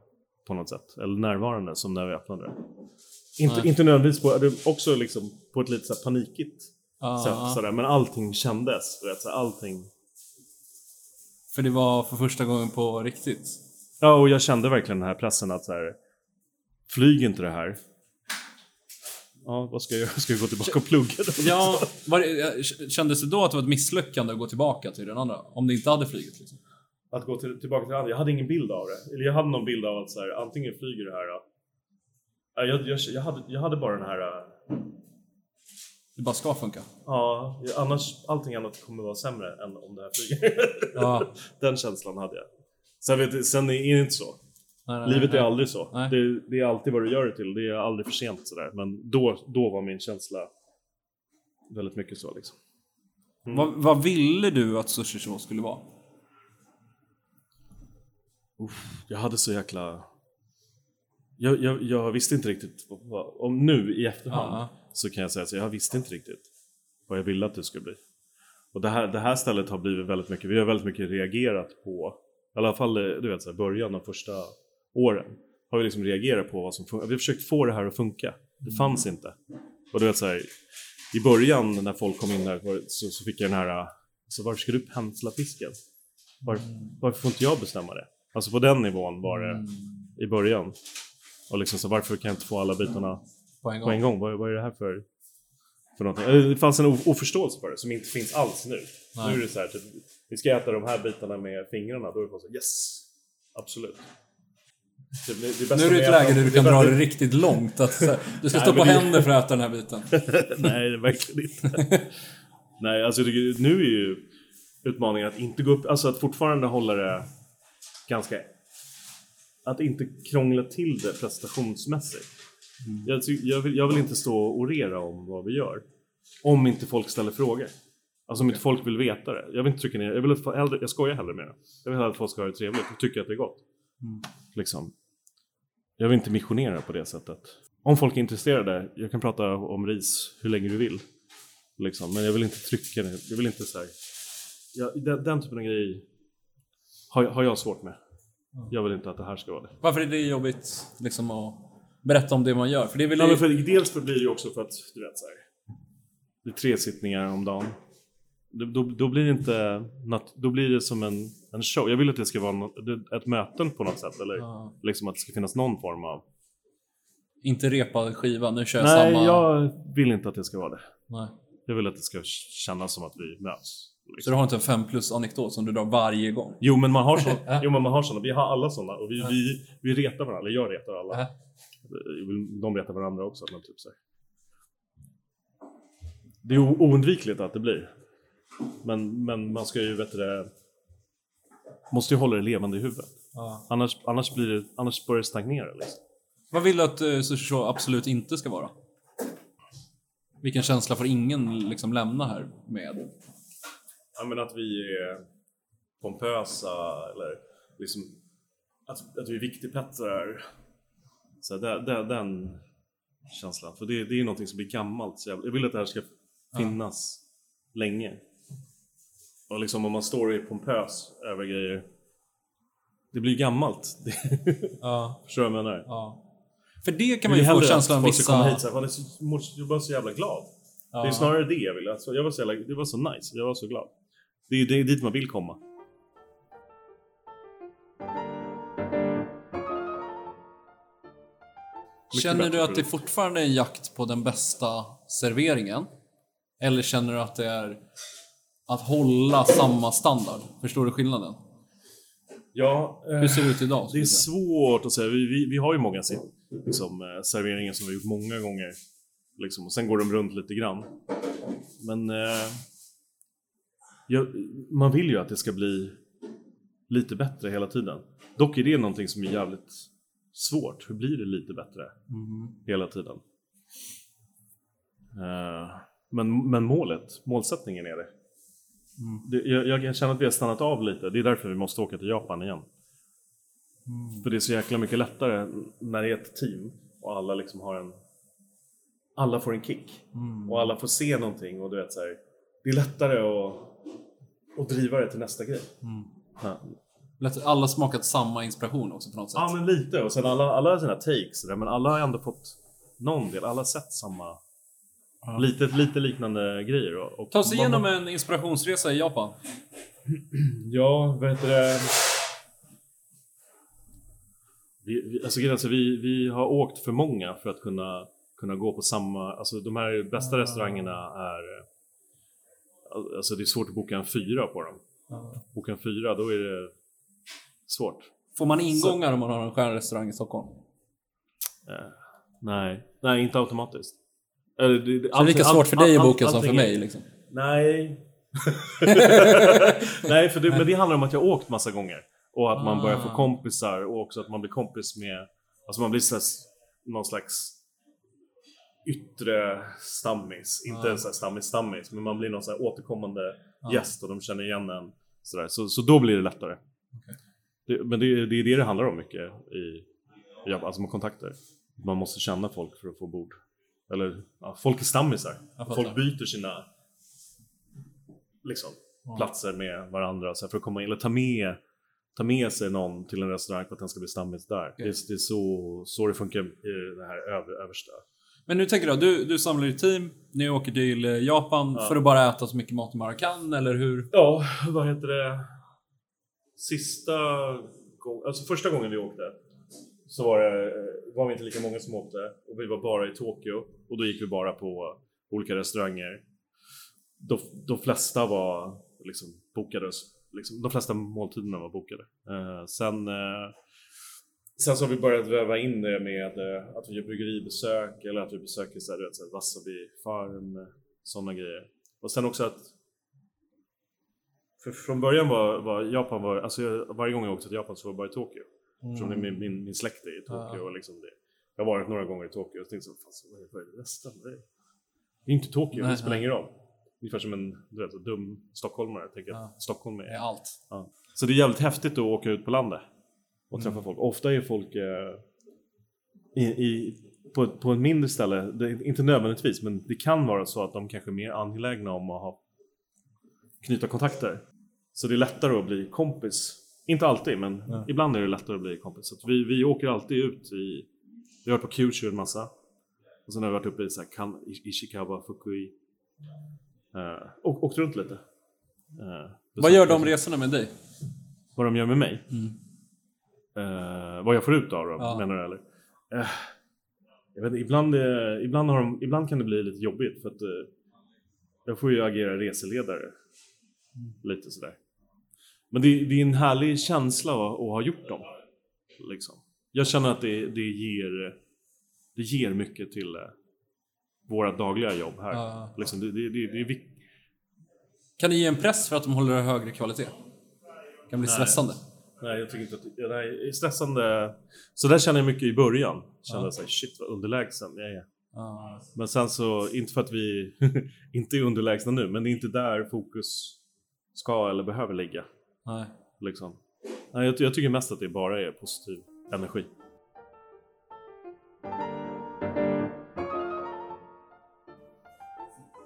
på något sätt. Eller närvarande som när vi öppnade. Inte, Nej. inte nödvändigtvis på, också liksom på ett lite så panikigt Ja, sätt. ja. Sådär. Men allting kändes. Vet, så här, allting. För det var för första gången på riktigt. Ja, och jag kände verkligen den här pressen att så här, flyg inte det här. Ja, vad ska jag göra? Ska jag gå tillbaka och plugga då? Ja, var det, kändes det då att det var ett misslyckande att gå tillbaka till den andra? Om det inte hade flugit liksom? Att gå till, tillbaka till det andra. Jag hade ingen bild av det. Eller jag hade någon bild av att så här, antingen flyger det här Jag, jag, jag, hade, jag hade bara den här... Det bara ska funka. Ja, annars, allting annat kommer vara sämre än om det här flyger. Ja. Den känslan hade jag. Sen, vet, sen är det inte så. Nej, nej, Livet är nej. aldrig så. Det, det är alltid vad du gör det till. Det är aldrig för sent sådär. Men då, då var min känsla väldigt mycket så liksom. Vad, vad ville du att Sushi Show skulle vara? Jag hade så jäkla... Jag, jag, jag visste inte riktigt vad, vad, om nu i efterhand Ja. Så kan jag säga att jag visste inte riktigt vad jag ville att det skulle bli. Och det här, det här stället har blivit väldigt mycket, vi har väldigt mycket reagerat på, i alla fall eh, du vet så här, början av första åren, har vi liksom reagerat på vad som funkar. Vi har försökt få det här att funka. Det fanns inte. Och du vet så här, i början när folk kom in där så, så fick jag den här, så varför ska du pensla fisken? Var, varför får inte jag bestämma det? Alltså på den nivån var det i början. Och liksom så varför kan jag inte få alla bitarna På en gång. på en gång. Vad, vad är det här för, för någonting? Det fanns en oförståelse för det som inte finns alls nu. Nej. Nu är det så här, typ, vi ska äta de här bitarna med fingrarna. Då är det bara så yes! Absolut. Det, det, det Nu är det ett läge äta- där du kan dra det riktigt långt. Att, här, du ska stå på händer för att äta den här biten. Nej, det är verkligen inte. Nej, alltså jag tycker, nu är ju utmaningen att inte gå upp, alltså att fortfarande hålla det ganska... Att inte krångla till det prestationsmässigt. Jag, ty- jag, vill, jag vill inte stå och orera om vad vi gör. Om inte folk ställer frågor. Alltså om inte folk vill veta det. Jag vill inte trycka ner, jag vill att, hellre, jag skojar hellre med det. Jag vill att folk ska ha det trevligt och tycka att det är gott. Liksom. Jag vill inte missionera på det sättet. Om folk är intresserade, jag kan prata om ris hur länge du vill. Liksom. Men jag vill inte trycka det. Jag vill inte så här, jag, den, den typen av grejer har, har jag svårt med. Jag vill inte att det här ska vara det. Varför är det jobbigt liksom, att berätta om det man gör? För det är väl... Ja, för, dels för blir det ju också för att, du vet så här. Det är tre sittningar om dagen. Då, då, då blir det inte, då blir det som en, en show. Jag vill att det ska vara något, ett möten på något sätt. Eller Ja. liksom att det ska finnas någon form av... Inte repad skiva, nu kör jag Nej, samma... jag vill inte att det ska vara det. Nej. Jag vill att det ska kännas som att vi möts. Så Liksom. du har inte en 5 plus anekdot som du drar varje gång? Jo men man har sådana, jo, men man har såna. vi har alla sådana och vi, vi, vi retar varandra, eller jag retar alla. De retar varandra också. Men typ så här. Det är oundvikligt att det blir. Men, men man ska ju, vet det, måste ju hålla det levande i huvudet. Ja. Annars, annars, blir det, annars börjar det stagnera. Liksom. Vad vill du att uh, Sushi Show absolut inte ska vara? Vilken känsla får ingen liksom lämna här med? Ja, men att vi är pompösa eller liksom att, att vi är viktigplättrar. Så där, där, den känslan. För det, det är någonting som blir gammalt. Så jag, jag vill att det här ska finnas länge. Och liksom om man står är pompös över grejer. Det blir gammalt. Ja. Förstår du vad jag menar? ja. För det kan man ju få känslan att av vissa... hit så här, "Fan, det är så, jag var så jävla glad. Det är Ja. snarare det jag vill. Alltså, jag var så jävla, det var så nice. Jag var så glad. Det är, det är dit man vill komma. Känner du att det fortfarande är en jakt på den bästa serveringen? Eller känner du att det är att hålla samma standard? Förstår du skillnaden? Ja, eh, Hur ser det ut idag? det är svårt att säga. Vi, vi, vi har ju många liksom, eh, serveringar som vi gjort många gånger. Liksom, och sen går de runt lite grann. Men eh, jag, man vill ju att det ska bli lite bättre hela tiden. Dock är det någonting som är jävligt svårt. Hur blir det lite bättre? Mhm. hela tiden? Eh, men, men målet, målsättningen är det. Mm. det jag, jag kan känna att vi har stannat av lite. Det är därför vi måste åka till Japan igen. Mm. För det är så jäkla mycket lättare när det är ett team och alla liksom har en... Alla får en kick. Mm. Och alla får se någonting och du vet så här, Det är lättare att, att driva det till nästa grej. Mm. Ja. Lätt- Alla smakat samma inspiration också på något sätt. ja men lite och sen alla, alla har sina takes så där, men alla har ändå fått någon del, alla har sett samma Ja. lite, lite liknande grejer. Och, och Ta oss man- igenom en inspirationsresa i Japan. Ja, vad heter det? Vi, vi, alltså, alltså, vi, vi har åkt för många för att kunna, kunna gå på samma... Alltså de här bästa restaurangerna är... eh, Alltså det är svårt att boka en fyra på dem. Boka en fyra, då är det svårt. Får man ingångar om man har en stjärnrestaurang i Stockholm? Eh, nej, nej inte automatiskt. Eller, det, det, Så det är lika svårt för dig att boka som för mig liksom. Nej. Nej, för det, men det handlar om att jag åkt massa gånger. Och att man börjar få Ah. kompisar och också att man blir kompis med... Alltså man blir så här, någon slags yttre stammis. Inte Ah. så här stammis-stammis, men man blir någon så återkommande Ah. gäst och de känner igen en. Så. Så, så då blir det lättare. Det, men det, det är det det handlar om mycket i, Japan, alltså med kontakter. Man måste känna folk för att få bord. Eller, ja, folk är stammisar. Folk byter sina liksom, Ja. platser med varandra så här, för att komma in, eller ta med, ta med sig någon till en restaurang för att den ska bli stammis där. Det, är, det är så, så det funkar i det här över, översta. Men nu tänker jag, du, du samlar ditt team, ni åker till eh, Japan Ja. för att bara äta så mycket mat bara kan, eller hur? Ja, vad heter det? Sista gången, alltså första gången vi åkte så var, det, eh, var vi inte lika många som åkte och vi var bara i Tokyo och då gick vi bara på olika restauranger. De, de flesta var liksom bokade, liksom, de flesta måltiderna var bokade. Eh, sen, eh, sen så har vi börjat väva in det med eh, att vi gör bryggeribesök eller att vi besöker så här, du vet, så här, Wasabi Farm, sådana grejer. Och sen också att för från början var, var Japan, var, alltså jag, varje gång jag åkte till Japan så var jag bara i Tokyo. Eftersom det är min, min, min släkt är i Tokyo. Och liksom det. Jag har varit några gånger i Tokyo och tänkte så, fan, vad är- det resten? Det är, inte Tokyo, Nej, det spelar ingen roll. Ungefär som en du vet, dum stockholmare tänker Ja. att Stockholm är. Är allt. Ja. Så det är jävligt häftigt att åka ut på landet och träffa Mm. folk. Ofta är folk eh, i, i, på, på ett mindre ställe, det, inte nödvändigtvis, men det kan vara så att de kanske är mer angelägna om att ha, knyta kontakter. Så det är lättare att bli kompis. Inte alltid, men Ja. ibland är det lättare att bli kompis. Så att vi, vi åker alltid ut i... Vi har varit på Kyushu en massa. Och sen har vi varit uppe i så här, kan, Ishikawa, Fukui. Uh, och åkt runt lite. Eh, Vad gör de resorna med dig? vad de gör med mig? Mm. Eh, vad jag får ut av dem, Ja. menar du eller? Eh, jag vet ibland, eh, ibland, har de, ibland kan det bli lite jobbigt för att eh, jag får ju agera reseledare. Lite sådär. Men det, det är en härlig känsla att, att ha gjort dem. Liksom. Jag känner att det, det, ger, det ger mycket till eh, våra dagliga jobb här. Ja. Liksom, det, det, det, det är vik- Kan det ge en press för att de håller högre kvalitet? Kan bli stressande? Nej, jag tycker inte att nej, det är stressande. Så där känner jag mycket i början. Kände Ja. jag såhär, shit vad underlägsen jag är. Ja. Men sen så, inte för att vi inte är underlägsna nu, men det är inte där fokus ska eller behöver ligga. Nej. Liksom. Nej, jag, jag tycker mest att det bara är positiv energi.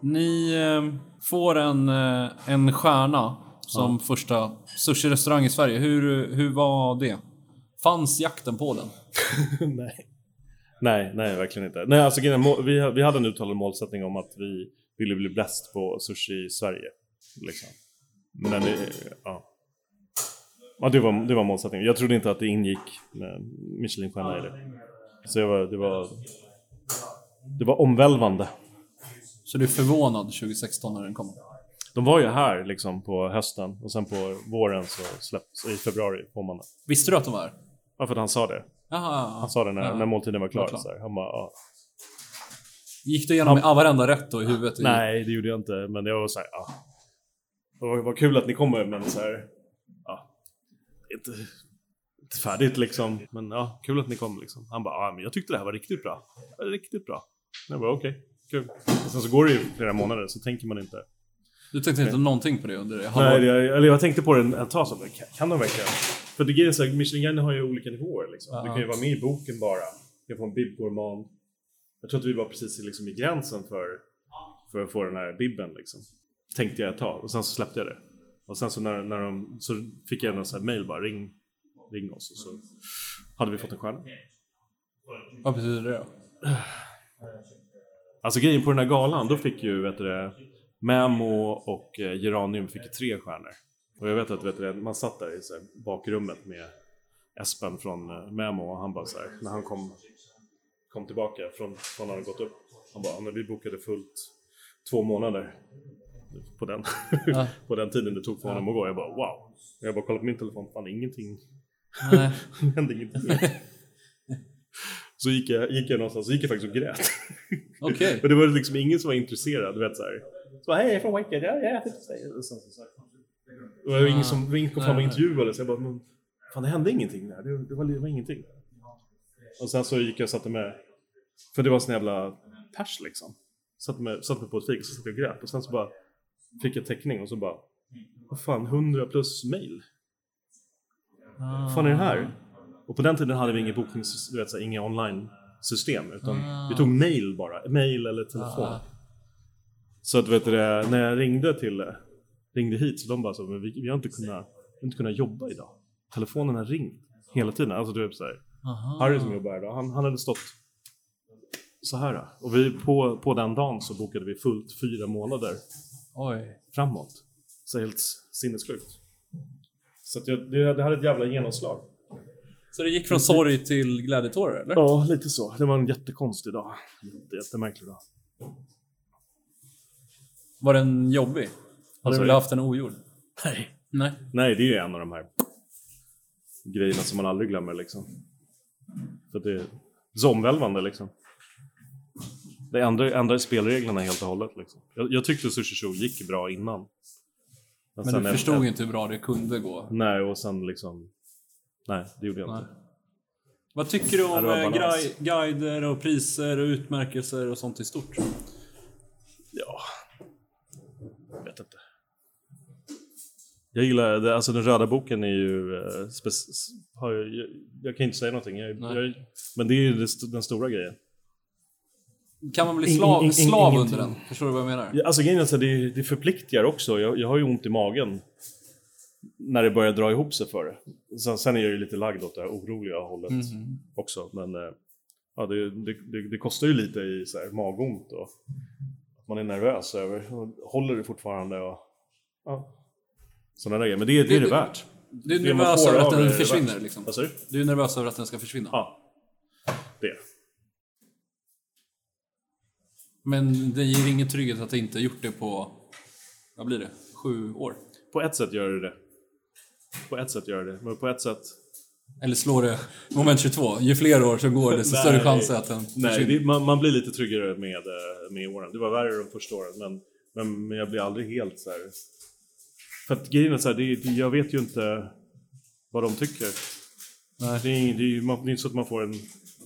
Ni eh, får en, eh, en stjärna som första sushi-restaurang i Sverige. Hur, hur var det? Fanns jakten på den? nej. nej, nej verkligen inte. Nej, alltså, vi, vi hade en uttalad målsättning om att vi ville bli bäst på sushi i Sverige. Liksom. Men det, ja. Ja, det var, det var målsättningen. Jag trodde inte att det ingick med Michelinstjärna i det. Så jag var, det var... Det var omvälvande. Så du är förvånad 2016 när den kom? De var ju här liksom på hösten och sen på våren så släpps, i februari får man. Visste du att de var här? Ja, för att han sa det. Jaha, Han sa det när, Ja. när måltiden var klar. Var klar. Så här. Han bara, ja. Gick du igenom ja. varenda rätt då i huvudet? Nej, det gjorde jag inte. Men jag var såhär, ja. Var kul att ni kommer, men så här. Inte, inte färdigt liksom. Men ja, kul att ni kom liksom. Han bara, ja men jag tyckte det här var riktigt bra. Riktigt bra. Jag bara, okej, kul. Och sen så går det ju flera månader, så tänker man inte. Du tänkte inte någonting på det under det Nej, det, eller jag tänkte på det ett tag, så, kan, kan de verkligen? För det är så här, Michelin har ju olika nivåer liksom. Du Ja. kan ju vara med i boken bara. Du kan få en bib gourmand. Jag tror att vi var precis liksom i gränsen för, för att få den här bibben liksom. Tänkte jag ett tag och sen så släppte jag det. Och sen så när, när de, så fick jag en mail bara, ring, ring oss och så hade vi fått en stjärna. Vad betyder det då? Alltså grejen på den här galan, då fick ju, vet du Memo och eh, Geranium fick tre stjärnor. Och jag vet att, vet du man satt där i så här, bakrummet med Espen från eh, Memo och han bara så här, när han kom, kom tillbaka från, från han hade gått upp. Han bara, "Ja, men vi bokade fullt två månader på den, Ja. på den tiden det tog för honom att gå. Jag bara wow. Jag bara kollade på min telefon, fan ingenting, Nej. det hände ingenting. Så gick jag, gick jag någonstans, så gick jag faktiskt och grät. Okej. Och det var liksom ingen som var intresserad, du vet såhär. Så hej, jag är från Wicked, ja, jag äter hos dig. Och sen så, så, här. Och det var ingen som, ingen kom fram och intervjuade, så jag bara, men fan det hände ingenting där, det, det, var, det var ingenting. Och sen så gick jag och satte mig, för det var sån jävla pers liksom. Satte mig, satte mig på ett fik och så satt jag och grät. Och sen så bara fick jag teckning och så bara, vad fan, 100 plus mail. Vad fan är det här? Och på den tiden hade vi inget boknings, du vet, så här, inga online-system. Utan Ah. vi tog mail bara, mail eller telefon. Ah. Så att vet du när jag ringde till, ringde hit så de bara så, men vi, vi har inte kunnat, inte kunnat jobba idag. Telefonen har ringt hela tiden. Alltså du vet Aha. Harry som jobbar här idag, han, han hade stått så här. Och vi, på, på den dagen så bokade vi fullt fyra månader Oj. framåt. Så helt sinnessjukt. Så att jag, det, det hade ett jävla genomslag. Så det gick från sorg till glädjetårar eller? Ja, lite så. Det var en jättekonstig dag. Jätte, jättemärklig dag. Var den jobbig? Hade Vad du sa velat du? haft den ogjord? Nej. Nej. Nej, det är ju en av de här grejerna som man aldrig glömmer liksom. För det är så omvälvande liksom. Det ändrar, ändrar spelreglerna helt och hållet liksom. Jag, jag tyckte Sushi Show gick bra innan. Men sen du förstod en- inte hur bra det kunde gå. Nej, och sen liksom... Nej, det gjorde jag Nej. inte. Vad tycker du om eh, gui- guider och priser och utmärkelser och sånt i stort? Ja... Jag vet inte. Jag gillar, det, alltså den röda boken är ju... eh, jag, jag kan inte säga någonting, jag, Nej. jag, men det är ju den stora grejen. Kan man bli slav, ing- ing- slav ingenting. under den? Förstår du vad jag menar? Alltså grejen är det, det förpliktigar också. Jag, jag har ju ont i magen när det börjar dra ihop sig för det. Sen, sen är jag ju lite lagd åt det här oroliga hållet Mhm. också. Men eh, ja, det, det, det, kostar ju lite i så här, magont och att man är nervös över. Håller det fortfarande och ja, sådana grejer. Men det, det är det värt. Du är nervös över att är den försvinner liksom? Du? Är nervös över att den ska försvinna? Ja, det. Men det ger ingen trygghet att det inte gjort det på, vad blir det, sju år? På ett sätt gör det det. På ett sätt gör det det. Men på ett sätt Eller slår det moment 22? Ju fler år som går desto större chans att den Nej, det, man, man blir lite tryggare med, eh, med åren. Det var värre de första åren, men, men, men jag blir aldrig helt så här. För att grejen är så här, det, jag vet ju inte vad de tycker. Nej. Det är, det är man, det är inte så att man får en...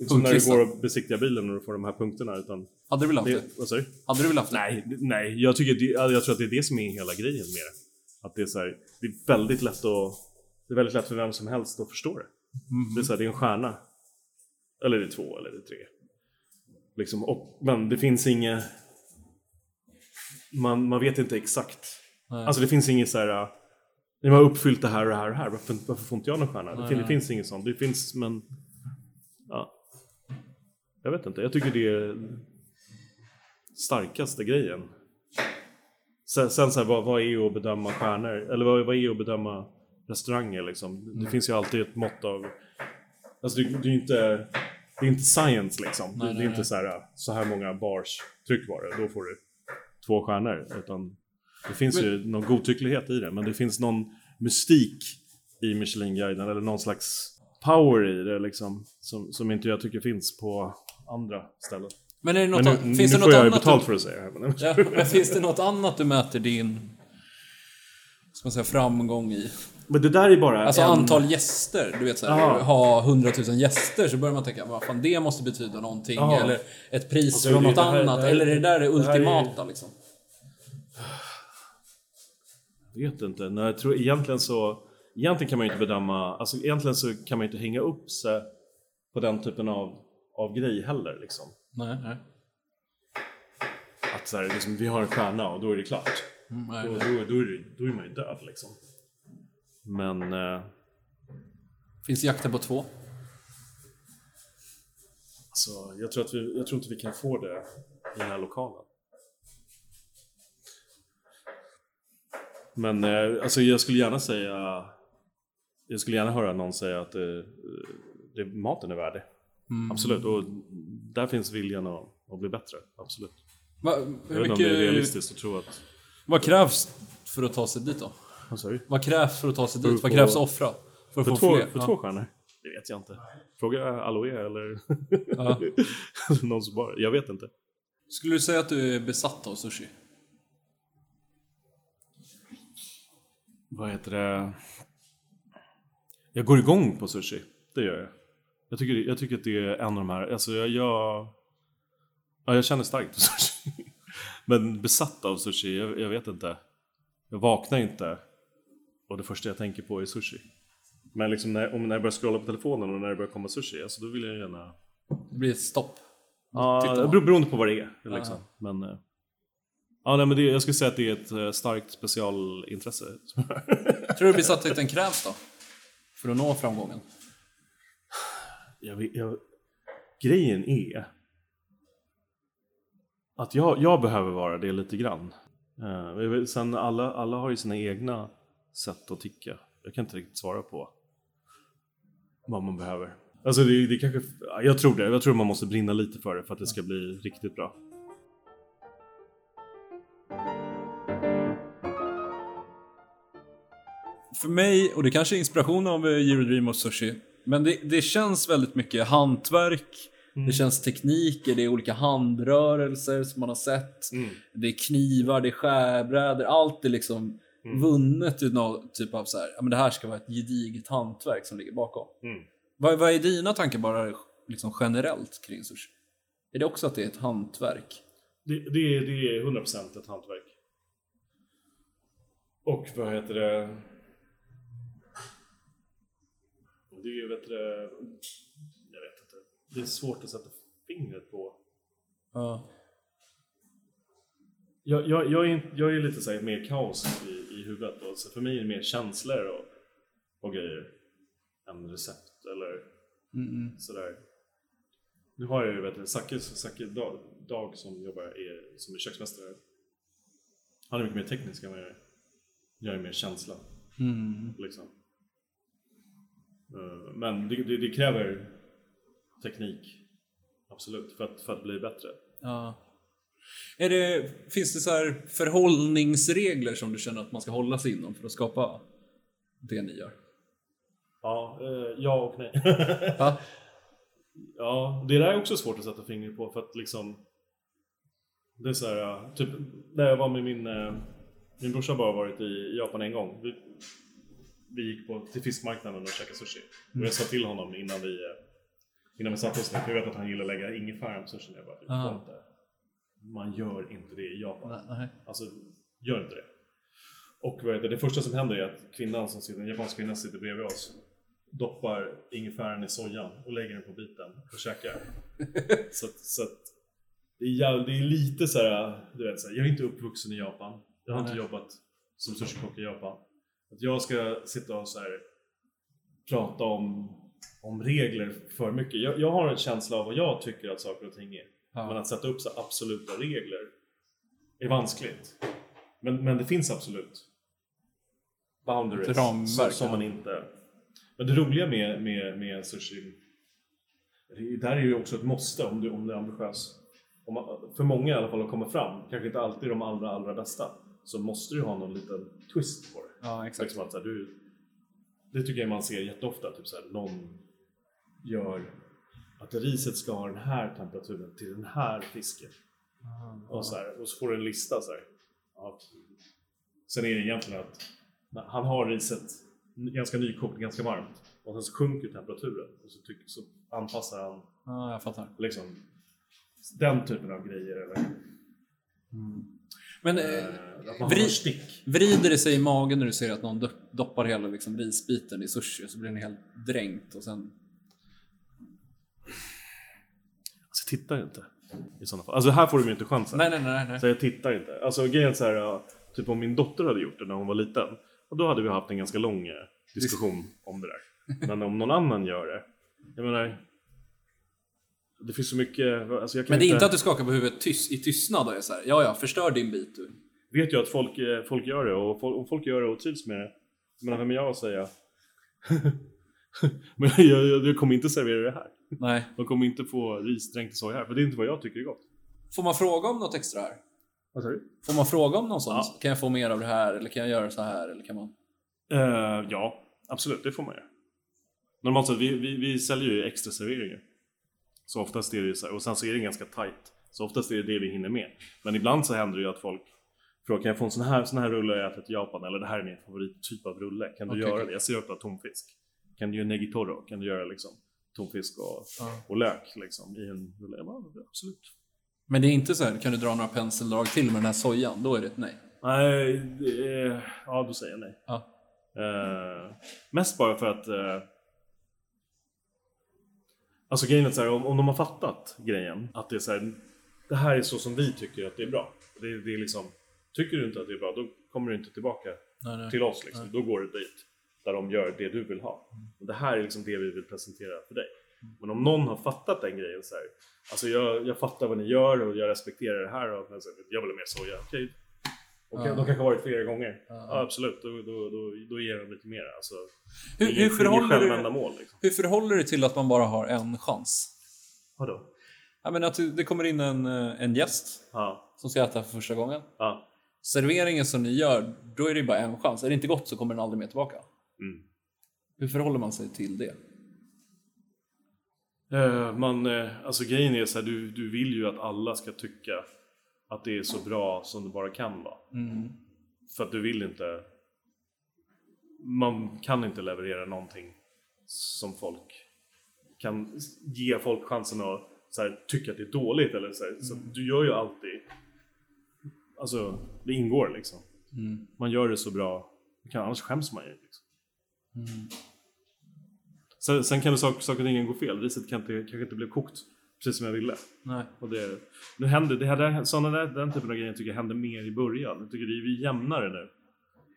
Det är inte som när du går och besiktigar bilen och du får de här punkterna, utan... Hade du velat Det, det? vad du? Hade du velat haft det? Nej, det- nej jag, tycker det, jag tror att det är det som är hela grejen med det. Att det är så här, det är väldigt lätt att... Det är väldigt lätt för vem som helst att förstå det. Det är så här, det är en stjärna. Eller det är två, eller det är tre. Liksom, och, men det finns inget... Man, man vet inte exakt. Nej. Alltså det finns inget så här... Ni har uppfyllt det här och det här och det här. Varför, varför får inte jag någon stjärna? Det, Nej, det nej. finns inget sånt. Det finns, men... Ja. Jag vet inte. Jag tycker det är starkaste grejen. Sen, sen så här, vad, vad är att bedöma stjärnor? Eller vad, vad är att bedöma restauranger liksom? Det finns ju alltid ett mått av... Alltså det, det är ju inte... Det är inte science liksom. Nej, det, det nej, är inte nej. så här, så här många bars tryck var det, då får du två stjärnor. Utan det finns Men- ju någon godtycklighet i det, men det finns någon mystik i Michelin-guiden, eller någon slags power i det liksom, som, som inte jag tycker finns på andra ställen. Men är det något, Men an- nu, finns nu det får något jag ju annat betalt du, för att säga det här. Men... ja, men finns det något annat du mäter din ska man säga, framgång i? men det där är bara Alltså en... antal gäster. Du vet såhär, ha 100 000 gäster så börjar man tänka, vad fan det måste betyda någonting. Jaha. Eller ett pris Alltså, från något här- annat. här- eller är det där det det här är- ultimata liksom? vet inte. Nej, jag tror egentligen så... Egentligen kan man ju inte bedöma... Alltså egentligen så kan man ju inte hänga upp sig på den typen av, av grej heller liksom. Nej, nej. Att så här, liksom, vi har en stjärna och då är det klart. Mm, nej, Då, då, då, är, det, då är man ju död liksom. Men... Eh, Finns jakten på två? alltså, jag, tror att vi, jag tror inte vi kan få det i den här lokalen. Men eh, alltså, jag skulle gärna säga... Jag skulle gärna höra någon säga att eh, det, maten är värdig. Mm. Absolut. Och där finns viljan att, att bli bättre. Absolut. Va, Jag hur vet inte om det är realistiskt att tro att... vad krävs för att ta sig dit då? Du? Vad krävs för att ta sig dit? Vad krävs att offra? För att För, få två, fler? för Ja. två stjärnor? Det vet jag inte. Fråga Aloe eller Ja. någon som bara... Jag vet inte. Skulle du säga att du är besatt av sushi? Vad heter det? Jag går igång på sushi. Det gör jag. Jag tycker, jag tycker att det är en av de här... Alltså jag... jag ja, jag känner starkt för sushi. Men besatt av sushi, jag, jag vet inte. Jag vaknar inte och det första jag tänker på är sushi. Men liksom när, om när jag börjar scrolla på telefonen och när det börjar komma sushi, alltså då vill jag gärna... Det blir ett stopp. Ja, beroende på vad det är. Liksom. Men, eh, ja, nej, men det, jag skulle säga att det är ett eh, starkt specialintresse. Tror du besattheten krävs då? För att nå framgången? Jag, jag, grejen är att jag, jag behöver vara det lite grann. Eh, sen alla, alla har ju sina egna sätt att ticka. Jag kan inte riktigt svara på vad man behöver. Alltså det, det kanske, jag tror det. Jag tror man måste brinna lite för det för att det ska bli riktigt bra. För mig, och det kanske är inspiration av eh, Eurodream och Sushi, men det, det känns väldigt mycket hantverk, det känns tekniker, det är olika handrörelser som man har sett. Mm. Det är knivar, det är skärbrädor, allt är liksom vunnet ur någon typ av så här, ja men det här ska vara ett gediget hantverk som ligger bakom. Mm. Vad, vad är dina tankar bara liksom generellt kring sushi? Är det också att det är ett hantverk? Det, det, är- det är 100% ett hantverk. Och vad heter det? Det är ju, vet du, det- jag vet inte. Det är svårt att sätta fingret på. Ja. Jag, jag, jag, är, jag är lite så mer kaos i, i huvudet. Och så för mig är det mer känslor och, och grejer. Än recept eller Mm, sådär. Nu har jag ju vet du, Zacke, Zacke Dag, Dag som jobbar är, som är köksmästare. Han är mycket mer teknisk än vad jag är. Jag är mer känsla. Mm. Liksom. Eh, Men det, det, det kräver teknik. Absolut, för att, för att bli bättre. Ja. Är det, finns det så här förhållningsregler som du känner att man ska hålla sig inom för att skapa det ni gör? Ja, eh, ja och nej. Ja. Ja, det där är också svårt att sätta fingret på för att liksom Det är så här, typ när jag var med min eh, Min brorsa har bara varit i Japan en gång Vi, vi gick på, till fiskmarknaden och käkade sushi och jag sa till honom innan vi eh, Innan vi satte oss ner, för jag vet att han gillar att lägga ingefära på sushin Jag bara, Ah. inte Man gör inte det i Japan Nej. Alltså, gör inte det. Och det, det första som händer är att kvinnan som sitter, en japansk kvinna sitter bredvid oss doppar ingefäran i sojan och lägger den på biten och käkar. så att, så det, är det är lite så här, du vet, så här, jag är inte uppvuxen i Japan. Jag har inte Nej. jobbat som sushikock i Japan. Att jag ska sitta och så här, prata om, om regler för mycket. Jag, jag har en känsla av vad jag tycker att saker och ting är. Ja. Men att sätta upp så absoluta regler är vanskligt. Men, men det finns absolut boundaries som, som man inte... Men det roliga med, med, med sushi, det där är ju också ett måste om du, om du är ambitiös. Om man, för många i alla fall att komma fram, kanske inte alltid de allra, allra bästa, så måste du ha någon liten twist på det. Ja, exakt. Liksom att, så här, du, det tycker jag man ser jätteofta, typ så här, någon gör att riset ska ha den här temperaturen till den här fisken. Och så, här, och så får du en lista så här. Ja. Sen är det egentligen att han har riset ganska nykokt, ganska varmt och sen så sjunker temperaturen och så, tycker, så anpassar han Ja, jag fattar. liksom den typen av grejer eller Men eh, eh, vri- vrider det sig i magen när du ser att någon do- doppar hela liksom, risbiten i sushi så blir den helt dränkt och sen... Alltså jag tittar inte i sådana fall. Alltså här får du ju inte chansen. Nej, nej, nej. nej. Så jag tittar inte. Alltså grejen så här, typ om min dotter hade gjort det när hon var liten. Och då hade vi haft en ganska lång eh, diskussion om det där. Men om någon annan gör det. Jag menar. Det finns så mycket, alltså jag Men det är inte, inte att du skakar på huvudet tyst, i tystnad och är så här, ja, ja, förstör din bit du. vet ju att folk, eh, folk gör det och folk, om folk gör det och trivs med det. Jag menar, vem är jag att säga? Men jag, jag, jag kommer inte servera det här. Nej. De kommer inte få risdränkt soja här, för det är inte vad jag tycker är gott. Får man fråga om något extra här? Vad sa du? Får man fråga om någon sån? Ja. Kan jag få mer av det här? Eller kan jag göra så här? Eller kan man... Eh, ja, absolut, det får man göra. Normalt sett, vi, vi, vi säljer ju extra serveringar. Så oftast är det så här, och sen så är det ganska tight. Så oftast är det det vi hinner med. Men ibland så händer det ju att folk frågar, kan jag få en sån här, sån här rulle jag ätit i Japan? Eller det här är min favorittyp av rulle, kan du Okej, göra okej. det? Jag ser upp av tonfisk. Kan du göra negitoro? Kan du göra liksom tonfisk och, Ja. och lök liksom i en rulle? Jag bara, absolut. Men det är inte så här, kan du dra några penseldrag till med den här sojan? Då är det ett nej. Nej, är, ja då säger jag nej. Ja. Eh, mest bara för att eh, Alltså grejen är så här, om, om de har fattat grejen att det är så här, Det här är så som vi tycker att det är bra. Det, det är liksom Tycker du inte att det är bra, då kommer du inte tillbaka Nej, nej. till oss liksom. Då går du dit där de gör det du vill ha. Och det här är liksom det vi vill presentera för dig. Men om någon har fattat den grejen så här, Alltså jag, jag fattar vad ni gör och jag respekterar det här och jag vill ha mer soja. Okej, Och Ja. de kanske har varit flera gånger. Ja. Ja, absolut, då, då, då, då ger de lite mer. Alltså, Hur, hur, inget- inget förhåller du, självändamål. Liksom. hur förhåller du dig till att man bara har en chans? Vadå? Jag menar att det det kommer in en, eh, en gäst Ja. som ska äta för första gången. ja. Serveringen som ni gör, då är det bara en chans. Är det inte gott så kommer den aldrig mer tillbaka. Mm. Hur förhåller man sig till det? Eh, man, eh, alltså grejen är så här, du, du vill ju att alla ska tycka att det är så bra som det bara kan vara. Mm. För att du vill inte... Man kan inte leverera någonting som folk kan ge folk chansen att så här, tycka att det är dåligt eller så, här. så att du gör ju alltid... Alltså, det ingår liksom. Mm. Man gör det så bra, kan, annars skäms man ju. Liksom. Mm. Sen, sen kan det saker, saker och ting gå fel. Riset kan inte, kanske inte blev kokt precis som jag ville. Nej. Och det, nu händer, det här, sådana där, den typen av grejer tycker jag händer mer i början. Jag tycker det är jämnare nu.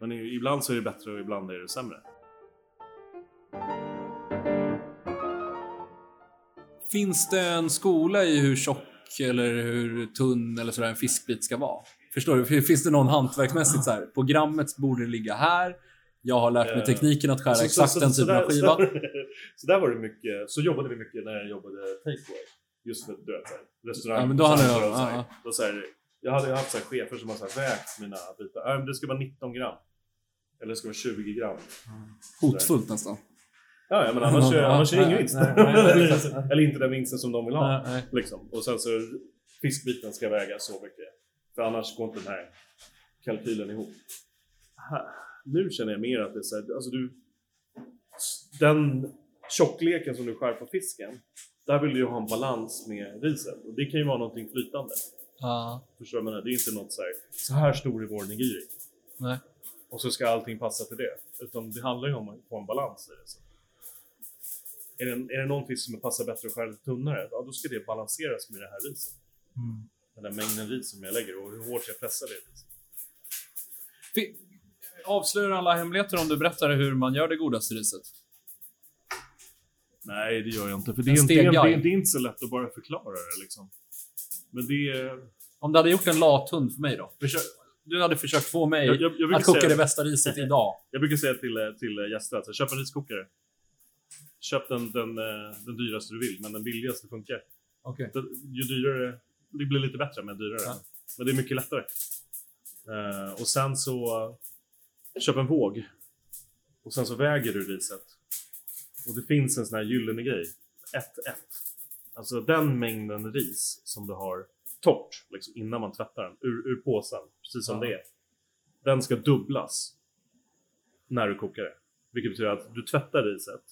Men ibland så är det bättre och ibland är det sämre. Finns det en skola i hur tjock eller hur tunn eller sådär en fiskbit ska vara? Förstår du? Finns det någon hantverksmässigt så här? Programmet borde ligga här. Jag har lärt mig Eh, tekniken att skära Så- exakt så- den så- typen så av skiva. Så, så där var det mycket, så jobbade vi mycket när jag jobbade takeaway. Just för du vet, restaurang. Ja, men då hade jag- så här, ja, då så här, Jag hade haft så här chefer som har så här vägt mina bitar. Men det ska vara 19 gram. Eller det ska vara 20 gram. Hotfullt nästan. Ja, ja men annars, Ja, annars är det ingen vinst. eller, eller inte den vinsten som de vill ha. Nej, nej. Liksom. Och sen så fiskbiten ska väga så mycket. För annars går inte den här kalkylen ihop. Här- Nu känner jag mer att det är så här, alltså du... Den tjockleken som du skär på fisken, där vill du ju ha en balans med riset. Och det kan ju vara någonting flytande. Ja. Förstår du vad jag menar? Det är inte något så här, så här stor är vår nigiri. Nej. Och så ska allting passa till det. Utan det handlar ju om att få en balans i det. Så. Är, det är det någon fisk som passar bättre och skär lite tunnare, ja, då ska det balanseras med det här riset. Mm. Den där mängden ris som jag lägger och hur hårt jag pressar det. Fi- Avslöjar alla hemligheter om du berättar hur man gör det godaste riset? Nej, det gör jag inte. För det är, inte, det, är, det är inte så lätt att bara förklara det liksom. Men det är... Om du hade gjort en lathund för mig då? Försök, du hade försökt få mig Jag, jag, jag, att koka säga, det bästa riset idag. jag brukar säga till, eh, till gäster att köp en riskokare. Köp den, den, eh, den dyraste du vill, men den billigaste funkar. Okej. Det- Ju dyrare, det blir lite bättre men dyrare. Ja. Men det är mycket lättare. Eh, och sen så eh, köp en våg. Och sen så väger du riset. Och det finns en sån här gyllene grej. 1-1. Alltså den mängden ris som du har torrt liksom, innan man tvättar den ur, ur påsen, precis som Ja. det är. Den ska dubblas när du kokar det. Vilket betyder att du tvättar riset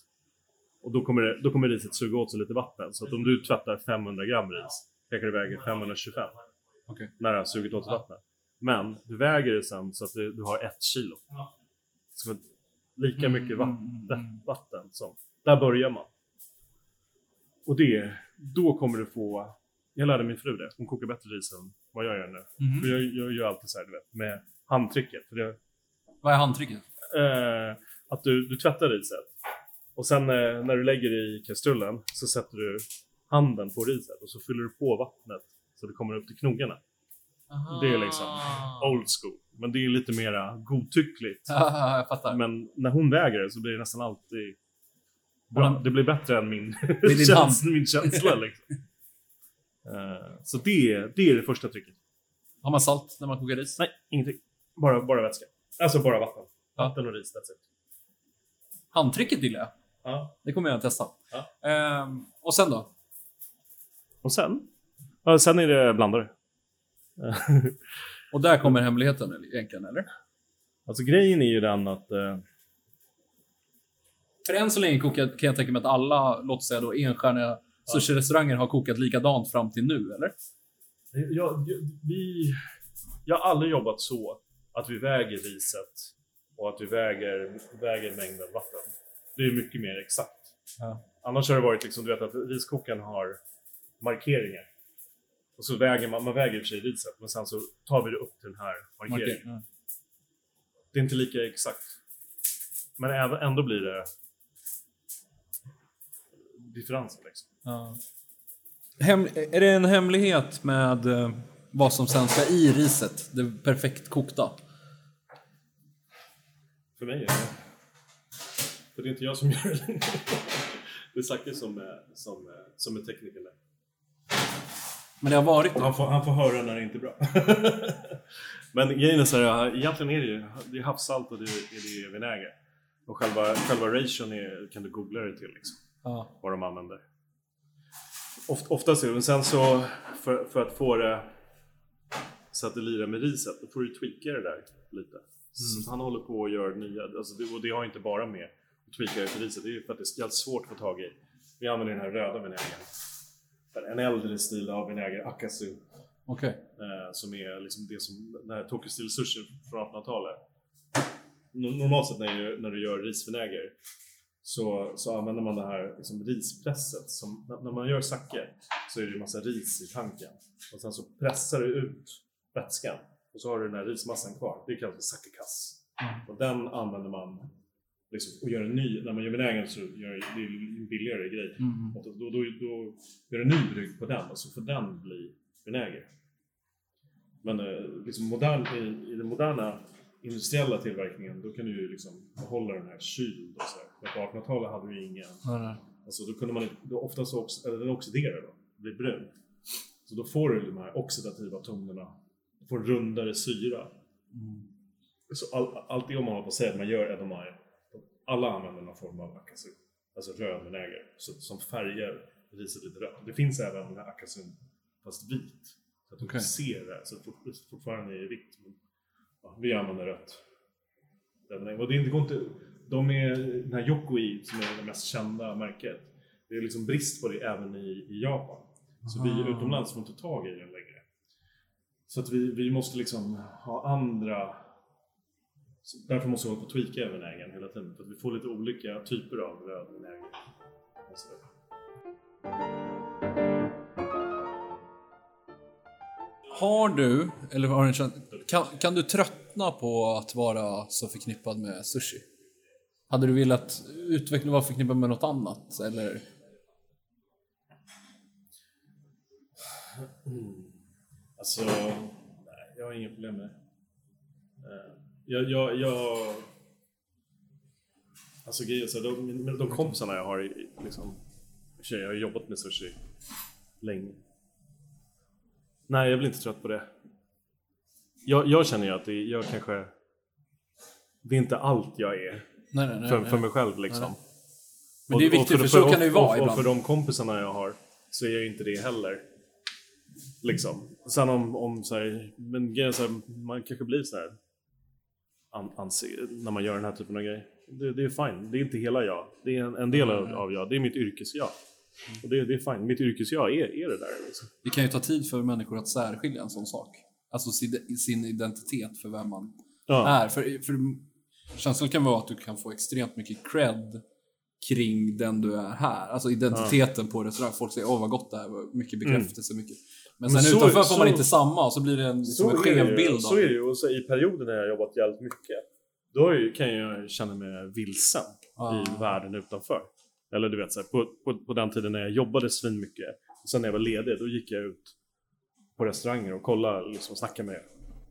och då kommer, det, då kommer riset suga åt sig lite vatten. Så att om du tvättar 500 gram ris kanske det väger 525 Okej. när det har sugit åt sig vattnet. Men du väger det sen så att du, du har ett kilo. Så att lika Mm, mycket mm, vatten, mm, mm. vatten som... Där börjar man. Och det, då kommer du få... Jag lärde min fru det. Hon kokar bättre ris än vad jag gör nu. Mhm. För jag, jag gör alltid så här, du vet, med handtrycket. För det, Vad är handtrycket? eh, att du, du tvättar riset. Och sen eh, när du lägger det i kastrullen så sätter du handen på riset och så fyller du på vattnet så det kommer upp till knogarna. Det är liksom old school. Men det är lite mera godtyckligt. Ja, jag fattar. Men när hon väger det så blir det nästan alltid bra. Det blir bättre än min, känsla, min känsla. Liksom. Eh, så det, det är det första trycket. Har man salt när man kokar ris? Nej, ingenting. Bara, bara vätska. Alltså bara vatten. Ja. Vatten och ris, that's it. Handtrycket gillar jag. Ja. Det kommer jag att testa. Ja. Ehm, och sen då? Och sen? Ja, sen är det blandare. Och där kommer hemligheten eller- egentligen, eller? alltså grejen är ju den att... Eh, För än så länge kokar, kan jag tänka mig att alla, låt säga då enstjärniga sushi-restauranger har kokat likadant fram till nu, eller? jag, jag, vi, jag har aldrig jobbat så att vi väger riset och att vi väger, väger mängden vatten. Det är mycket mer exakt. Ja. Annars har det varit liksom, du vet att riskokaren har markeringar. Och så väger man, man väger i och för sig riset, men sen så tar vi det upp till den här markeringen. Okej, ja. Det är inte lika exakt. Men ändå blir det differenser liksom. Ja. Hem, är det en hemlighet med eh, vad som sen ska i riset. Det perfekt kokta. För mig är det... För det är inte jag som gör det. Det är Zacke som som, som är tekniker. Men det har varit det. Han får, han får höra när det inte är bra. Men grejen är så här, egentligen är det ju det är havssalt och det är, det vinäger. Och själva, själva ration är, kan du googla det till liksom, Ja. vad de använder. Oft, oftast är det, men sen så för, för att få det så att det lirar med riset, då får du tweaka det där lite. Så han håller på och gör nya, alltså det, och det har inte bara med att tweaka det till riset, det är ju för att det är jävligt svårt att få tag i. Vi använder den här röda vinägern. En äldre stil av vinäger, akasu. Okej. Eh, som är liksom det som, den här Tokyo Steel Sushi från 1800-talet. No- Normalt sett när, du- när du gör risvinäger så, så använder man det här liksom, rispresset. Som, när- man gör sake så är det ju massa ris i tanken. Och sen så pressar du ut vätskan och så har du den här rismassan kvar. Det kallas för sakekass. Och den använder man liksom, och gör en ny, när man gör vinägern så gör det en billigare grej. Mm. Och då, då, då, då gör en ny brygg på den och så får den bli vinäger. Men eh, liksom modern, i, i den moderna industriella tillverkningen då kan du ju liksom behålla den här kyld och så här. Men På 1800-talet hade du ingen, nej. alltså då kunde man då ofta så ox, eller den oxiderar då, blir brun. Så då får du de här oxidativa tonerna, du får rundare syra. Så all, allt det om man håller på att säga att man gör edamame, alla använder någon form av akasu, alltså röd vinäger, som färgar riset lite rött. Det finns även den här akasun fast vit. Så att du Okej. ser det, så det fortfarande är vitt. Men, ja, vi använder rött. Och det går inte, de är, den här Yokoi som är det mest kända märket, det är liksom brist på det även i, i Japan. Så vi Aha. utomlands får inte tag i den längre. Så att vi, vi måste liksom ha andra... Så därför måste vi hålla på att tweaka vinägern hela tiden. För att vi får lite olika typer av röd och. Har du, eller har du en känsla, kan, kan du tröttna på att vara så förknippad med sushi? Hade du velat utveckla vara förknippad med något annat? Eller? Alltså, nej, jag har inga problem med det. Jag, jag, jag... Alltså grejen så de, de, kompisarna jag har, liksom... och för sig, Jag har jobbat med sushi länge. Nej, jag blir inte trött på det. Jag, jag känner ju att det, jag kanske... Det är inte allt jag är Nej, nej, nej. för, för mig själv liksom. Men det är Och- och viktigt, för och så kan det ju vara och, och ibland. för de kompisarna jag har så är jag inte det heller. Liksom. Sen om, om så här, men så här, man kanske blir så här när man gör den här typen av grejer. Det, det är fine, det är inte hela jag. Det är en, en del av, av jag, det är mitt yrkes-jag. Och det, det är fine, mitt yrkes-jag är, är det där liksom. Det kan ju ta tid för människor att särskilja en sån sak. Alltså sin, sin identitet för vem man Ja. är. För, för känslan kan vara att du kan få extremt mycket cred kring den du är här. Alltså identiteten på restaurang. Folk säger åh vad gott det här var, mycket bekräftelse, mycket. Men Mm. Men sen så- utanför får man så- inte samma och så blir det en, liksom en skev bild Så av är det ju. Och så I perioder när jag jobbat jävligt mycket, då kan jag känna mig vilsen Ah. i världen utanför. Eller du vet, så här, på, på, på den tiden när jag jobbade svin mycket, och sen när jag var ledig, då gick jag ut på restauranger och kollade, liksom snacka med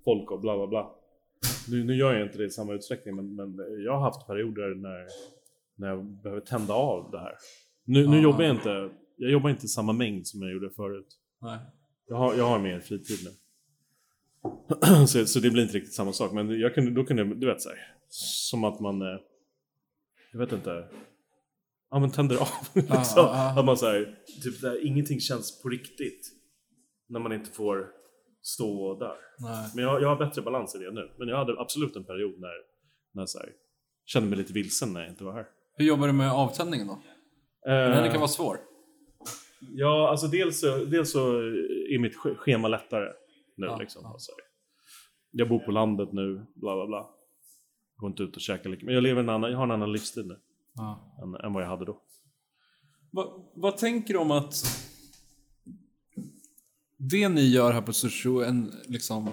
folk och bla bla bla. Nu, nu gör jag inte det i samma utsträckning, men, men jag har haft perioder när, när jag behöver tända av det här. Nu, nu jobbar jag inte, jag jobbar inte samma mängd som jag gjorde förut. Nej. Jag har, jag har mer fritid nu. så, så det blir inte riktigt samma sak. Men jag kunde, då kunde jag, du vet så här, Som att man, eh, jag vet inte. Ja men tänder av. liksom. ah, ah. Att man säger typ där ingenting känns på riktigt. När man inte får stå där. Nej. Men jag, jag har bättre balans i det nu. Men jag hade absolut en period när, när så här, kände mig lite vilsen när jag inte var här. Hur jobbar du med avtändningen då? Eh, Den kan vara svår. Ja, alltså dels så, dels så är mitt sch- schema lättare nu. Ja, liksom. ja. Alltså, jag bor på landet nu, bla bla bla. Går inte ut och käkar lika Men jag, lever en annan, jag har en annan livsstil nu Ja. än, än vad jag hade då. Vad, vad tänker du om att det ni gör här på Sushi, en liksom...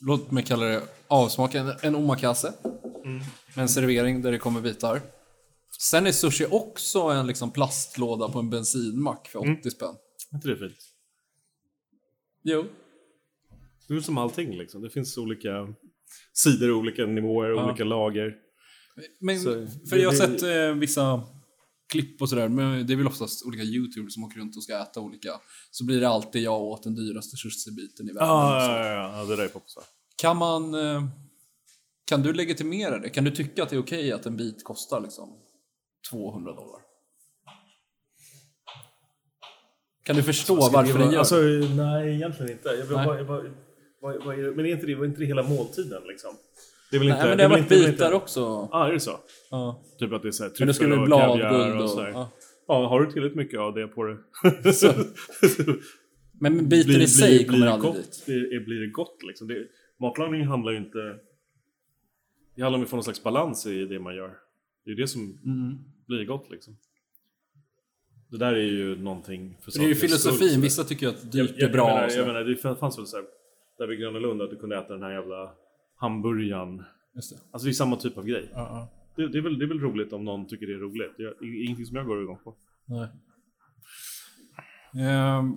Låt mig kalla det avsmak, en, en omakase. Med en servering där det kommer bitar. Sen är sushi också en liksom plastlåda på en bensinmack för 80 spänn. Är inte det fint? Jo. Det är som allting liksom. Det finns olika sidor, olika nivåer, Ja. olika lager. Men, Så, för jag har det- sett eh, vissa klipp och sådär, men det är väl oftast olika youtubers som åker runt och ska äta olika. Så blir det alltid jag åt den dyraste sushi-biten i världen. Ja, Så ja, ja, ja, det där är poppis. Kan man... Eh, kan du legitimera det? Kan du tycka att det är okej att en bit kostar liksom 200 dollar? Kan du förstå varför den gör Alltså, det? nej, egentligen inte. Jag, Nej. vad, vad, vad, vad är det? Men är inte det, var inte det hela måltiden liksom? Det är väl Nej, inte... men det har varit det bitar inte- också. Ja, ah, är det så? Ja. Typ att det är såhär Men det skulle bli och bladguld och och... sådär. Ja. Ja, har du tillräckligt mycket av det på det så, Men biten i sig kommer det aldrig gott, dit. Blir, blir det gott liksom? Det, matlagning handlar ju inte... Det handlar om att få någon slags balans i det man gör. Det är ju det som Mm. blir gott liksom. Det där är ju någonting för Det är ju skull, filosofin, så- vissa tycker ju att dyrt jag, är bra. Jag menar, jag menar, det fanns väl såhär, där vid Gröna Lund, att du kunde äta den här jävla hamburgaren. Just det. Alltså det är samma typ av grej. Ja, ja. Det, det, är väl, det är väl roligt om någon tycker det är roligt. Det är ingenting som jag går igång på. Nej. Ehm,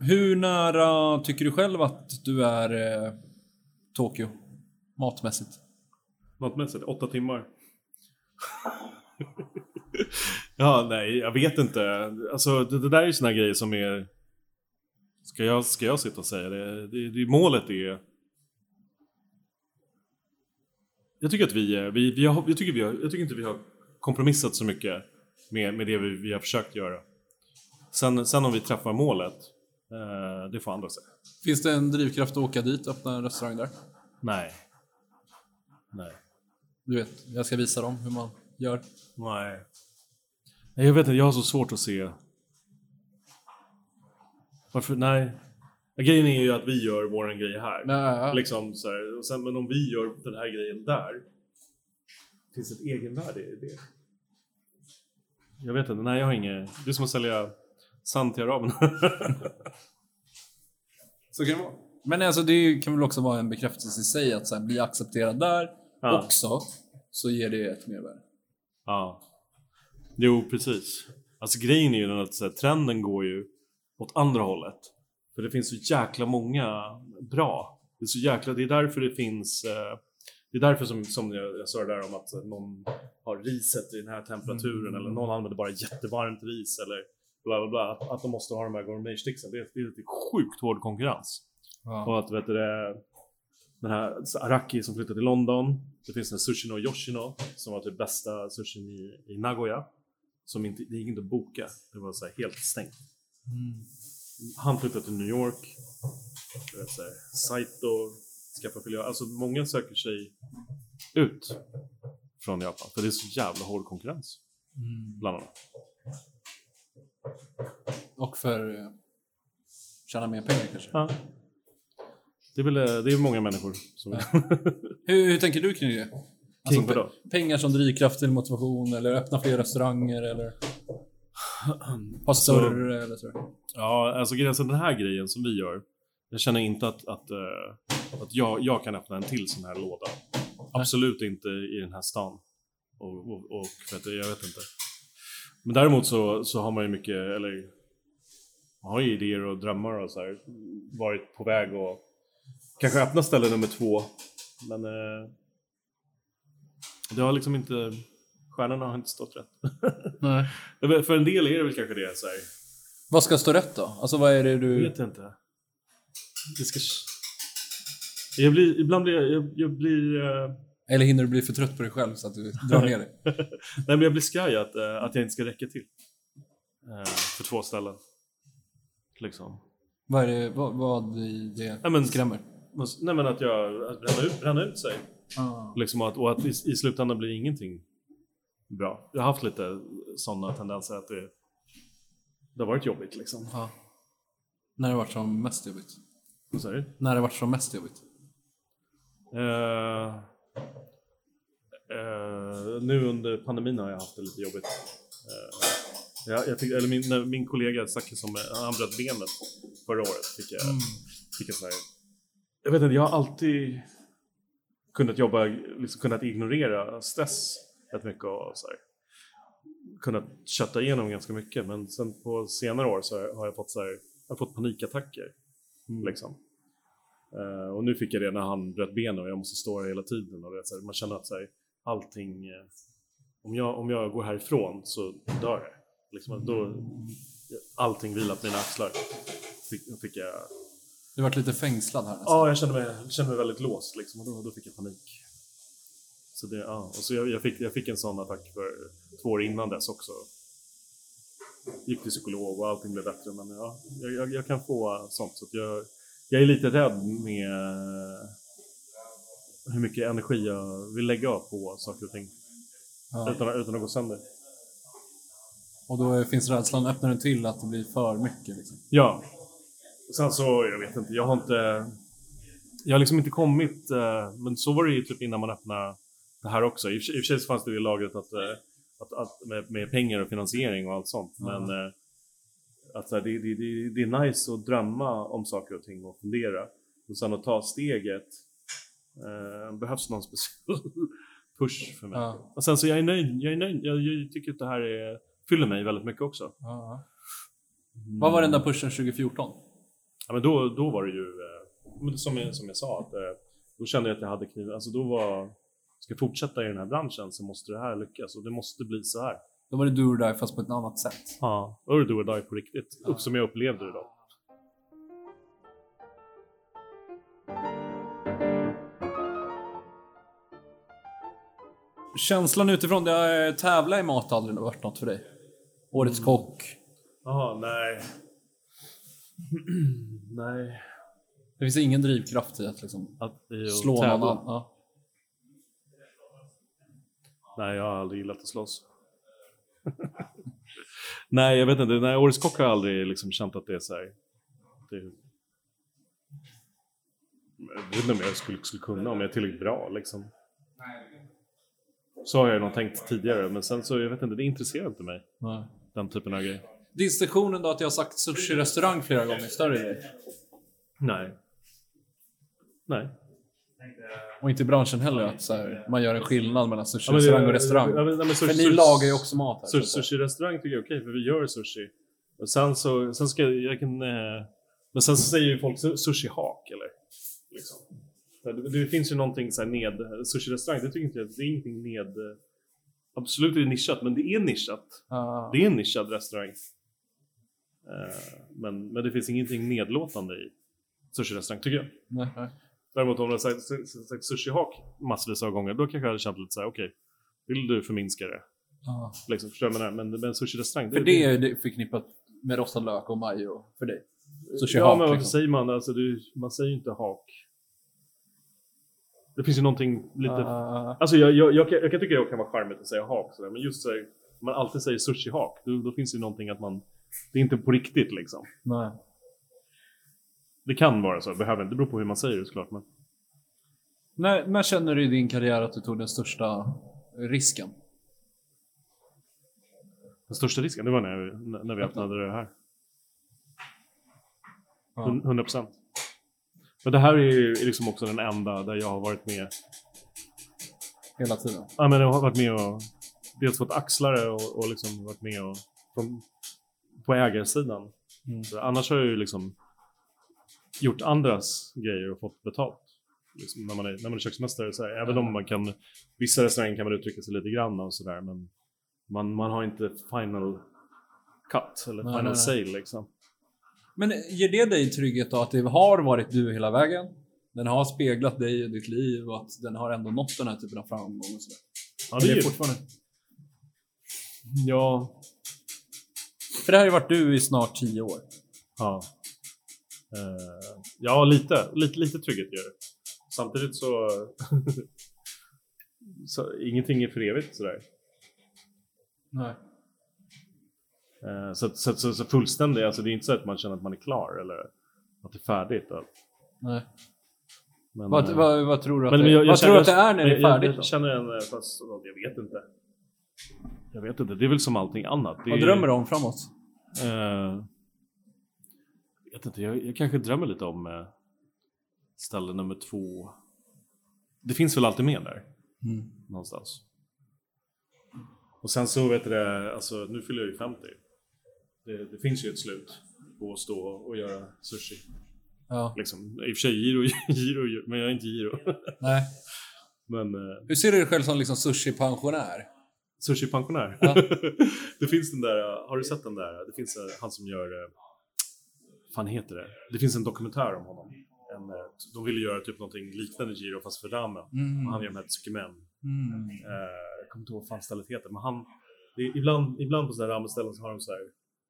hur nära tycker du själv att du är eh, Tokyo? Matmässigt. Matmässigt, åtta timmar. ja, nej, jag vet inte. Alltså det, det där är ju såna grejer som är... Ska jag, ska jag sitta och säga det? det, det målet är... Jag tycker att vi, är- vi, vi har, jag, tycker vi har, jag tycker inte vi har kompromissat så mycket med, med det vi, vi har försökt göra. Sen, sen om vi träffar målet, eh, det får andra säga. Finns det en drivkraft att åka dit och öppna en restaurang där? Nej. Nej. Du vet, jag ska visa dem hur man gör. Nej. Nej, Jag vet inte, jag har så svårt att se... Varför? Nej. Grejen är ju att vi gör våran grej här. Nej, Liksom så här, och sen, men om vi gör den här grejen där. Finns det ett egenvärde i det? Jag vet inte, nej jag har inget... Det är som att sälja sand till araberna. Så kan det vara. Men alltså det kan väl också vara en bekräftelse i sig att så här, bli accepterad där Ja. också, så ger det ett mervärde. Ja. Jo, precis. Alltså grejen är ju den att så här, trenden går ju åt andra hållet. För det finns så jäkla många bra. Det är så jäkla, det är därför det finns eh, det är därför som, som jag, jag sa det där om att någon har riset i den här temperaturen eller någon använder bara jättevarmt ris eller bla bla bla. Att, att de måste ha de här gourmetsticksen. Det, är- det är lite sjukt hård konkurrens. Och att vet du, det, den här Araki som flyttade till London. Det finns den här Sushino Yoshino som var typ bästa sushin i, i Nagoya. Som inte, det gick inte att boka. Det var så helt stängt. Han flyttade till New York. Vet, så här, Saito skaffar filial. Alltså många söker sig ut från Japan. För det är så jävla hård konkurrens. Bland annat. Och för eh, tjäna mer pengar kanske. Ja. Det är väl eh, det är många människor som... Hur, hur tänker du kring det? Alltså, Kring vadå? pe- Pengar som drivkraft till motivation eller öppna fler restauranger eller ha större eller så. Ja, alltså alltså den här grejen som vi gör. Jag känner inte att, att, eh, att jag, jag kan öppna en till sån här låda. Absolut inte i den här stan. Och, och, och att, jag vet inte. Men däremot så, så har man ju mycket, eller man har ju idéer och drömmar och så här. Varit på väg och kanske öppna ställe nummer två. Men eh, det har liksom inte, stjärnorna har inte stått rätt. Nej. För en del är det väl kanske det så här. Vad ska stå rätt då? Alltså vad är det Jag du... vet inte. Det ska... Jag blir, ibland blir jag, jag, jag blir... eh, Eller hinner du bli för trött på dig själv så att du drar ner dig? nej men jag blir skraj att, eh, att jag inte ska räcka till. Eh, för två ställen. Liksom. Vad är det, vad, vad i det Ja, men- skrämmer? Nej men att jag att bränna ut, bränna ut sig. Ah. Liksom att, och att i, i slutändan blir ingenting bra. Jag har haft lite sådana tendenser att det, det har varit jobbigt liksom. Ja. När har det varit som mest jobbigt? Vad säger du? När har det varit som mest jobbigt? Eh, eh, nu under pandemin har jag haft det lite jobbigt. Eh, jag, jag fick, eller min, när min kollega Zacke som han bröt benet förra året fick jag, fick jag så här, Jag vet inte, jag har alltid kunnat jobba, liksom kunnat ignorera stress rätt mycket och så här, kunnat kötta igenom ganska mycket men sen på senare år så har jag fått så här, jag har fått panikattacker Liksom. Eh, och nu fick jag det när han bröt benen och jag måste stå här hela tiden. Och det, så här, man känner att så här, allting... Eh, om, jag, om jag går härifrån så dör jag. Liksom, då, allting vilar på mina axlar. Fick, fick jag, Du varit lite fängslad här. ja, jag kände mig, kände mig väldigt låst liksom, och då, då fick jag panik. Så, det, ja. och så jag, jag, fick, jag fick en sån attack för två år innan dess också. Gick till psykolog och allting blev bättre men ja, jag, jag, jag kan få sånt. Så jag, jag är lite rädd med hur mycket energi jag vill lägga på saker och ting Ja. utan, utan att gå sönder. Och då finns rädslan, öppnar den till att det blir för mycket liksom. Ja. Sen så, jag vet inte, jag har inte... Jag har liksom inte kommit, eh, men så var det ju typ innan man öppnade det här också. I och för sig- så fanns det i lagret att, eh, att, att med, med pengar och finansiering och allt sånt. Men eh, att det, det, det, det är nice att drömma om saker och ting och fundera. Och sen att ta steget. Eh, behövs någon speciell push för mig. Ja. Och sen så jag är nöjd. Jag är nöjd. Jag, jag tycker att det här är, fyller mig väldigt mycket också. Ja. Vad var den där pushen 2014? Ja, men då, då var det ju, eh, som, jag, som jag sa, att, eh, då kände jag att jag hade kniven. Alltså då var, ska jag fortsätta i den här branschen så måste det här lyckas och det måste bli så här. Då var det do or die fast på ett annat sätt. Ja, då är det do or die på riktigt, upp som jag upplevde det då. Känslan utifrån, det är tävla i mat har aldrig varit något för dig? Årets kock? Jaha, nej. nej. Det finns ingen drivkraft i att liksom Att, slå tävla. någon annan? Ja. Nej, jag har aldrig gillat att slåss. nej, jag vet inte. Nej, Årets Kock har jag aldrig liksom känt att det är så här. Det... Jag vet inte om jag skulle, skulle kunna, om jag är tillräckligt bra liksom. Så har jag nog tänkt tidigare, men sen så, jag vet inte, det intresserar inte mig. Nej. Den typen av grejer. Distinktionen då att jag har sagt sushi-restaurang flera gånger, större grej. Nej. Nej. Och inte i branschen heller, att så här, man gör en skillnad mellan sushi-restaurang och restaurang. ja, men- ja, men sushi- För ni lagar ju också mat här. Sushi-restaurang tycker jag är okej, för vi gör sushi. Och sen så, sen ska jag kan... Eh, men sen så säger ju folk su- sushi-hak, eller? Liksom. Det, det finns ju någonting så här ned... Sushi-restaurang, det tycker inte jag, det är ingenting ned... Absolut är det nischat, men det är nischat. Ja. Det är en nischad restaurang. Eh, men, men det finns ingenting nedlåtande i sushi-restaurang, tycker jag. Nej, nej. Däremot om du har sagt, sagt, sushi-hak massvis av gånger, då kanske jag hade känt lite så här: okej, vill du förminska det? Ja. Liksom, förstår du vad jag menar? Men, men sushi-restaurang, För det är det förknippat med rostad lök och majo för dig. Sushi ja, hak, men varför liksom. säger man alltså, det? Man säger ju inte hak. Det finns ju någonting lite... Ah, Alltså jag, jag, jag, kan, jag kan tycka det kan vara charmigt att säga hak sådär, men just så här, om man alltid säger sushi-hak, då, då finns det ju någonting att man... Det är inte på riktigt liksom. nej. Det kan vara så, behöver inte. Det beror på hur man säger det såklart. Men... När, när känner du i din karriär att du tog den största risken? Den största risken, det var när, vi- när vi öppnade det här. Ja. Hun- 100 procent. Men det här är ju liksom också den enda där jag har varit med. Hela tiden. Ja, men jag har varit med och dels fått axla det och, och liksom varit med och från, på ägarsidan. Mm. Annars har jag ju liksom gjort andras grejer och fått betalt. Liksom när, man är, när man är köksmästare. Så här, även om man kan, vissa restauranger kan man uttrycka sig lite grann och sådär. Men man, man har inte final cut eller Nej, final nej, sale liksom. Men ger det dig trygghet då att det har varit du hela vägen? Den har speglat dig och ditt liv och att den har ändå nått den här typen av framgång och sådär. Ja, det är ju, fortfarande... ja, För det här har ju varit du i snart tio år. ja. Eh, ja, lite, lite, lite trygghet gör det. Samtidigt så, så ingenting är för evigt sådär. Nej. Eh, Så, så, så, så fullständigt, alltså det är inte så att man känner att man är klar eller att det är färdigt. Att, Nej. men, Vad, eh, vad, vad tror du att, men det, jag- jag vad tror att det är när det är jag- färdigt Jag, då? jag känner en, fast jag vet inte. Jag vet inte, det är väl som allting annat. Det Vad är- drömmer du om framåt? Eh, jag vet inte, jag, jag kanske drömmer lite om eh, ställe nummer två. Det finns väl alltid med där, Mm. någonstans. Och sen så vet du det, alltså nu fyller jag ju 50. Det, det finns ju ett slut på att stå och göra sushi. Ja. Liksom. I och för sig giro, giro, men jag är inte giro. Nej. men eh, Hur ser du dig själv som liksom sushi-pensionär? Sushi-pensionär. Ja. det finns den där, har du sett den där? Det finns eh, han som gör, eh, fan heter det? Det finns en dokumentär om honom. En, eh, de ville göra typ någonting liknande giro fast för ramen. Mm. Och han gör de här tsukimen. Mm. Eh, jag kommer inte ihåg vad fan stället heter, men han, det ibland, ibland på sådana här ramenställen så har de så här,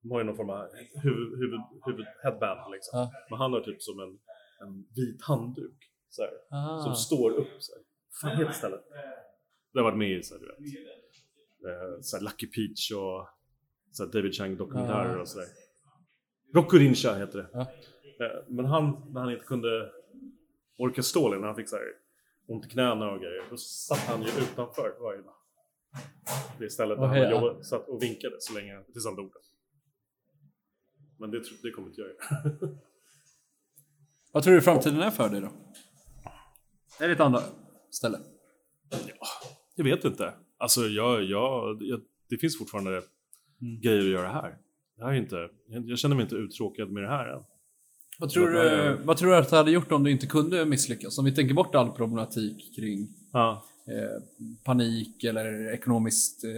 de har ju någon form av huvud, huvud, huvud headband liksom. Ja. Men han har typ som en, en vit handduk så här, Ah. som står upp så här. Fan heter stället? Det har varit med i så här, du vet. Eh, så här Lucky Peach och så här David Chang dokumentärer Ja. och sådär. Rokurinsha heter det. Ja. Eh, Men han, när han inte kunde orka stå längre, när han fick så här ont i knäna och grejer, då satt han ju utanför varje dag. Det stället där Åh, han ja. jobbade, satt och vinkade så länge, tills han dog. Men det, det kommer inte jag göra. Vad tror du framtiden är för dig då? Är det ett andra ställe? Jag vet inte. Alltså jag, jag, jag, det finns fortfarande grejer att göra här. Det här är inte, jag, känner mig inte uttråkad med det här än. Vad tror, är du, det? vad tror du att du hade gjort om du inte kunde misslyckas? Om vi tänker bort all problematik kring Ja. eh, panik eller ekonomisk eh,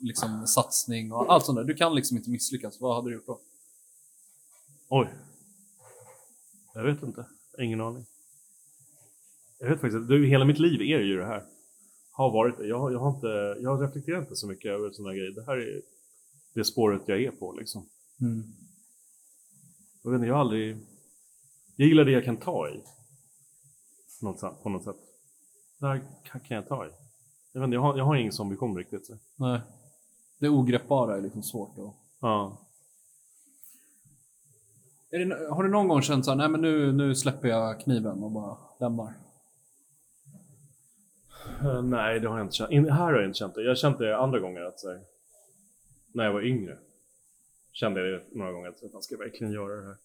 liksom, satsning och allt sånt där. Du kan liksom inte misslyckas. Vad hade du gjort då? Oj. Jag vet inte. Ingen aning. Jag vet faktiskt. Det- Hela mitt liv är ju det här. Har varit det. Jag, jag har inte, jag reflekterar inte så mycket över sådana grejer. Det här är det spåret jag är på liksom. Jag vet inte, jag har aldrig... Jag gillar det jag kan ta i. Något, sätt- på något sätt. Det här kan jag ta i. Jag vet inte, jag har, jag har ingen sån vision riktigt. Så. Nej. Det ogreppbara är liksom svårt då. Ja. Det, har du någon gång känt såhär, nej men nu, nu släpper jag kniven och bara lämnar? Eh, nej, det har jag inte känt. In, här har jag inte känt det. Jag har känt det andra gånger att här, när jag var yngre. Kände jag det några gånger att fan, ska jag verkligen göra det här?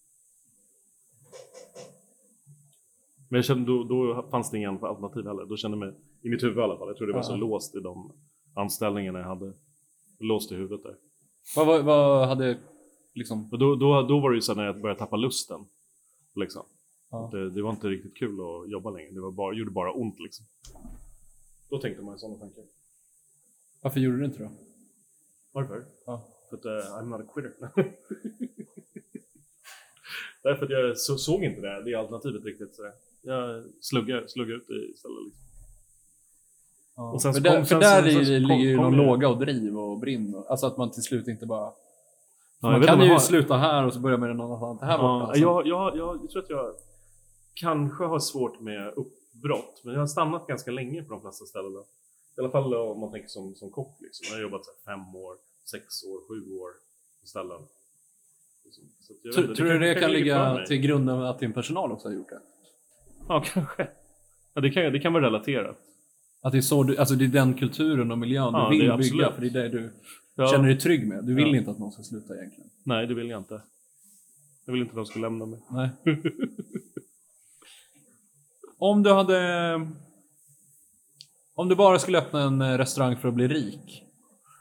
Men jag kände, då, då fanns det ingen alternativ heller. Då kände jag mig, i mitt huvud i alla fall, jag tror det var så Ja. låst i de anställningarna jag hade. Låst i huvudet där. Vad, vad, vad hade liksom... Och då, då, då var det ju så när jag började tappa lusten. Liksom. Ja. Det, det var inte riktigt kul att jobba längre. Det var bara, gjorde bara ont liksom. Då tänkte man sådana tankar. Varför gjorde du inte då? Varför? Ja. För att uh, I'm not a quitter. Därför att jag så, såg inte det, det alternativet riktigt. Så jag sluggade, sluggade ut det istället. Liksom. Ja. Och sen för där, kom- för sen- där sen- sen kom- ligger ju någon det- låga och driv och brinn. Alltså att man till slut inte bara... Ja, man kan ju har- sluta här och så börja med en annan här borta. Ja, alltså. jag, jag, jag, jag tror att jag kanske har svårt med uppbrott, men jag har stannat ganska länge på de flesta ställena. I alla fall om man tänker som, som kock. Liksom. Jag har jobbat så här, fem år, sex år, sju år på ställen. Liksom. Så vet Tror, inte, tror du det kan ligga för ligga till grunden med att din personal också har gjort det? Ja, kanske. Ja, det, kan, det kan vara relaterat. Att det är, så du, alltså det är den kulturen och miljön Ja, du vill bygga, absolut. för det är det du Ja, känner dig trygg med. Du vill Ja. inte att någon ska sluta egentligen. Nej, det vill jag inte. Jag vill inte att de ska lämna mig. Nej. Om du hade... Om du bara skulle öppna en eh, restaurang för att bli rik.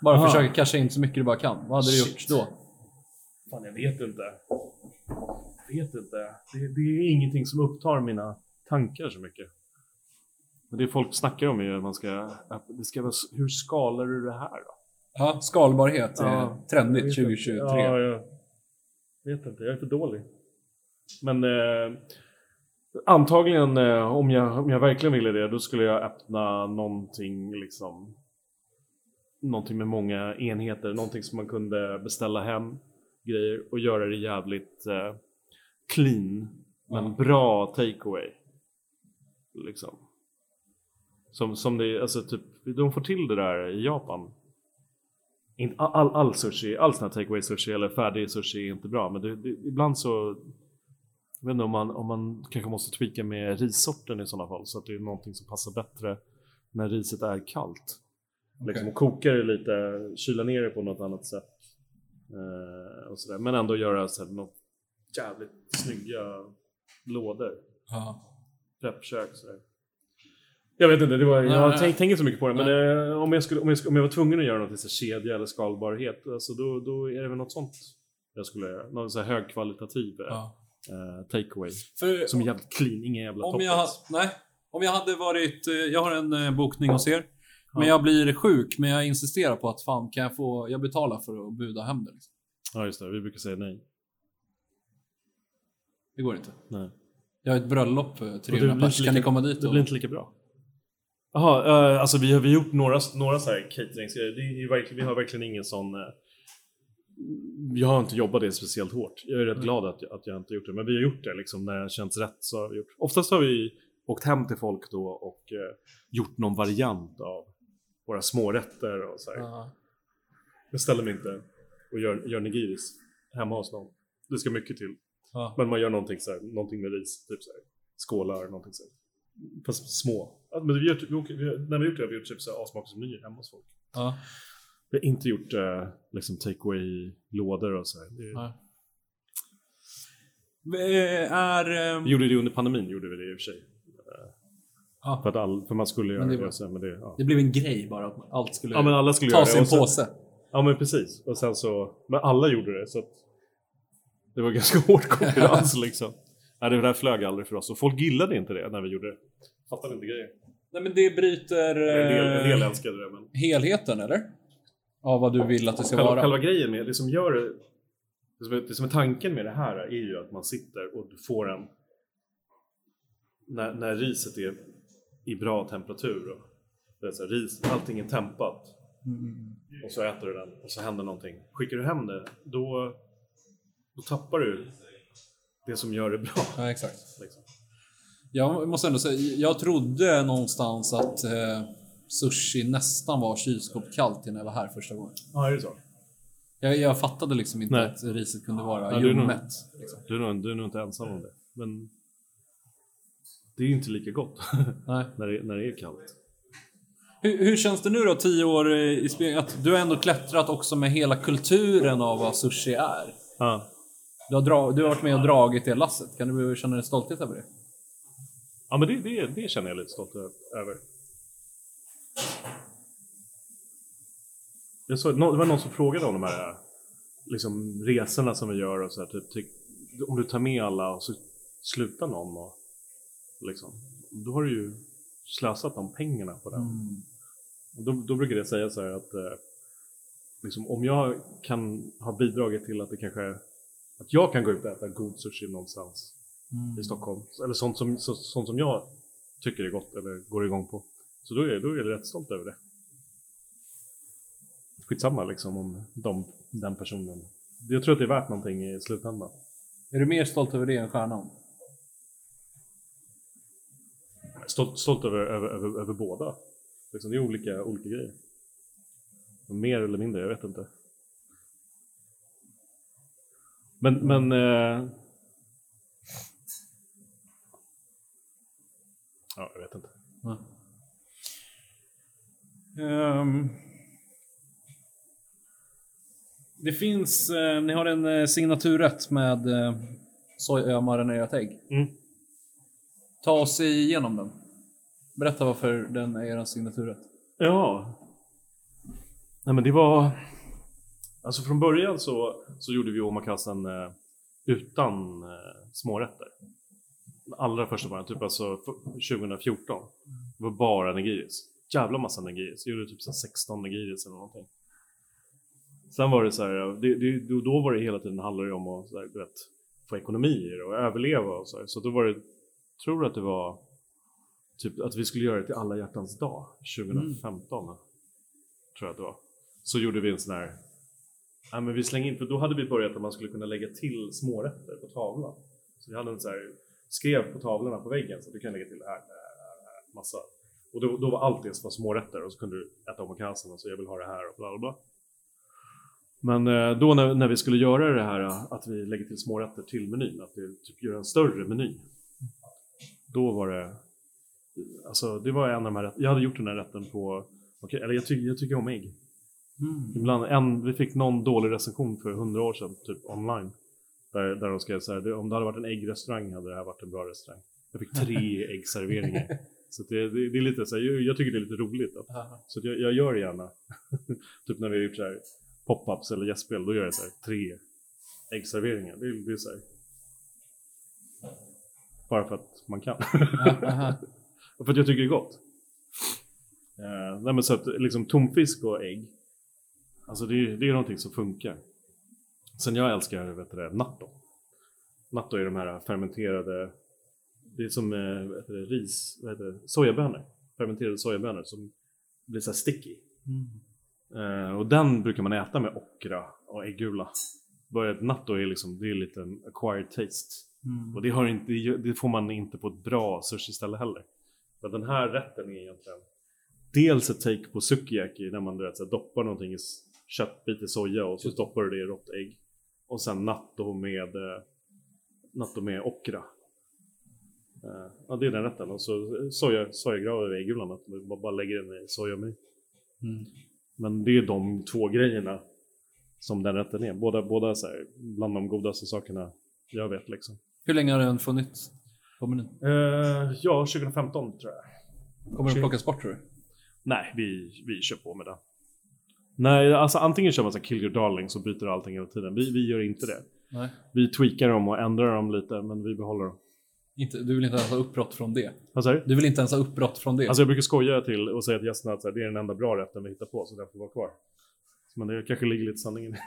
Bara Aha. försöka casha in så mycket du bara kan. Vad hade du Shit. gjort då? Fan, jag vet inte. Jag vet inte. Det, det är ingenting som upptar mina tankar så mycket. Men det folk snackar om är ju att man ska... Det ska vara, hur skalar du det här då? Ja, skalbarhet är Ja. trendigt Jag vet 2023. Inte. Ja, jag vet inte. Jag är för dålig. Men eh, antagligen eh, om, jag, om jag verkligen ville det, då skulle jag öppna någonting liksom någonting med många enheter, någonting som man kunde beställa hem grejer och göra det jävligt eh, clean men Ja. bra takeaway. Liksom. Som, som det, alltså typ, de får till det där i Japan. Inte all, all sushi, all sån här takeaway sushi eller färdig sushi är inte bra men det, det, ibland så jag vet inte om man, om man kanske måste tweaka med rissorten i sådana fall så att det är någonting som passar bättre när riset är kallt. Liksom, och koka det lite, kyla ner det på något annat sätt. Eh, och sådär. Men ändå göra så här, något jävligt snygga lådor. Ja. Preppkök sådär. Jag vet inte, det var, jag Nej, tänkt inte så mycket på det. Men eh, om, jag skulle, om, jag skulle, om jag var tvungen att göra något så här kedja eller skalbarhet. Alltså då, då är det väl något sånt jag skulle göra. Någon så här högkvalitativ eh, Ja. Uh, takeaway. För, Som är jävligt clean, inga jävla om jag, nej, om jag hade varit... eh, Jag har en eh, bokning hos er. Men Ja. jag blir sjuk, men jag insisterar på att fan kan jag få... Jag betalar för att buda hem det. Liksom. Ja, just det. Vi brukar säga nej. Det går inte. nej. Jag har ett bröllop, eh, Och det 300 blir pers. Kan ni komma dit? Det och- blir inte lika bra. Jaha, eh, alltså vi har, vi gjort några, några så här cateringsgrejer. Vi har verkligen ingen sån... eh, jag har inte jobbat det speciellt hårt. Jag är rätt glad att, jag- att jag inte gjort det. Men vi har gjort det liksom när det känns rätt. Så har vi gjort. Oftast har vi åkt hem till folk då och eh, gjort någon variant av våra smårätter och så här. Ja. Jag ställer mig inte och gör, gör nigiris hemma hos någon. Det ska mycket till. Ja. Men man gör någonting, så här, någonting med ris, typ så här, skålar, någonting så här. Fast små. Men vi har, vi åker, vi när vi har gjort det har vi gjort typ avsmaksmenyer hemma hos folk. Ja. Vi har inte gjort eh, liksom take away-lådor och så. Det, Ja. Eh, Är... Vi gjorde det under pandemin, gjorde vi det i och för sig. Ja. För, att all, för man skulle göra Men det var- men det ja. Det blev en grej bara att allt skulle ja, men alla skulle ta sin sen- påse. Ja men precis. Och sen så, men alla gjorde det så att det var ganska hård konkurrens liksom. Nej, det där flög aldrig för oss och folk gillade inte det när vi gjorde det. Fattade inte grejen. Nej men det bryter En del, en del eh, älskade det men helheten eller? Av vad du vill att det ska själva, vara. själva grejen med det som gör det, det som, är, det som är tanken med det här är ju att man sitter och du får en när, när riset är i bra temperatur och det är så här, ris, allting är tempat Mm. och så äter du den och så händer någonting. Skickar du hem det då, då tappar du det som gör det bra. Ja, exakt. Liksom. Jag måste ändå säga, jag trodde någonstans att eh, sushi nästan var kylskåpskallt innan jag var här första gången. Ja, är det så? Jag, jag fattade liksom inte Nej. att riset kunde vara Ja, du är nog- ljummet. Liksom. Du är, nog, du är nog inte ensam om det. Men det är ju inte lika gott Nej. när, det, när det är kallt. Hur, hur känns det nu då, tio år i spel? Att du har ändå klättrat också med hela kulturen av vad sushi är. Ja. Du har, dra, du har varit med och dragit det lasset. Kan du känna dig stolthet över det? Ja, men det, det, det känner jag lite stolt över. Jag såg, det var någon som frågade om de här liksom, resorna som vi gör och så här, typ, om du tar med alla och så slutar någon och liksom, då har du ju slösat de pengarna på den. Och då, då brukar jag säga så här att eh, liksom, om jag kan ha bidragit till att det kanske att jag kan gå ut och äta god sushi någonstans i Stockholm. Eller sånt som, så, sånt som jag tycker är gott eller går igång på. Så då är, då är jag rätt stolt över det. Skitsamma liksom om de, den personen. Jag tror att det är värt någonting i slutändan. Är du mer stolt över det än stjärnan? Stolt, stolt över, över, över, över båda. Liksom, det är olika, olika grejer. Mer eller mindre, jag vet inte. Men, men... Eh... Ja, jag vet inte. Ehm, det finns, eh, ni har en eh, signaturrätt med eh, sojamarinerat ägg. Mm. Ta oss igenom den. Berätta varför den är er signaturrätt. Ja. Nej men det var... Alltså från början så, så gjorde vi omakasen eh, utan eh, smårätter. Allra första början, typ alltså f- 2014. Det var bara nigiris. Jävla massa nigiris. Jag gjorde typ så här 16 nigiris eller någonting. Sen var det så här, det, det, då- var det hela tiden handlade det om att så här, du vet, få ekonomier och överleva och så här. Så då var det, tror att det var typ att vi skulle göra det till alla hjärtans dag 2015 tror jag att det var. Så gjorde vi en sån här, ja men vi slängde in, för då hade vi börjat att man skulle kunna lägga till smårätter på tavlan. Så vi hade en så här, skrev på tavlorna på väggen så du kan lägga till det här, det här, det här massa. Och då, då var allt det som var smårätter och så kunde du äta omakasen och så jag vill ha det här och bla bla bla. Men eh, då när, när vi skulle göra det här eh, att vi lägger till smårätter till menyn, att vi typ gör en större meny. Då var det Alltså det var en av de här Jag hade gjort den här rätten på, okej, eller jag, ty, jag tycker om ägg. Ibland, en, vi fick någon dålig recension för hundra år sedan, typ online. Där, där de skrev så här, om det hade varit en äggrestaurang hade det här varit en bra restaurang. Jag fick tre äggserveringar. Så det, det, det är lite så här, jag, jag tycker det är lite roligt. Att, så att jag, jag gör det gärna. typ när vi har gjort så här pop-ups eller gästspel, då gör jag så här tre äggserveringar. Det, det är så här. Bara för att man kan. Och för att jag tycker det är gott. Uh, nej men så att liksom tonfisk och ägg. Alltså det är det är någonting som funkar. Sen jag älskar vet du natto. Natto är de här fermenterade, det är som eh, vad heter det, ris, vad heter det, sojabönor. Fermenterade sojabönor som blir så här sticky. Eh, och den brukar man äta med ockra och äggula. Bara att natto är liksom, det är lite en acquired taste. Och det, har inte, det får man inte på ett bra sushi-ställe heller. Men den här rätten är egentligen dels ett take på sukiyaki när man vet, så här, doppar någonting i köttbit i soja och så doppar du det i rått ägg. Och sen natto med, eh, natto med ockra. Eh, ja, det är den rätten. Och så soja, sojagrav över äggulan. Att man bara- lägger den i sojamjöl. Mm. Men det är de två grejerna som den rätten är. Båda, båda så här, bland de godaste sakerna jag vet liksom. Hur länge har den funnits på menyn? Eh, ja, 2015 tror jag. Kommer den plockas bort tror du? Nej, vi, vi kör på med det. Nej, alltså antingen kör man så kill your darlings och byter allting hela tiden. Vi, vi gör inte det. Nej. Vi tweakar dem och ändrar dem lite, men vi behåller dem. Inte, du vill inte ens ha uppbrott från det? Vad du? Du vill inte ens ha uppbrott från det? Alltså jag brukar skoja till och säga till gästerna att så här, det är den enda bra rätten vi hittar på, så den får vara kvar. Men det kanske ligger lite sanning i det.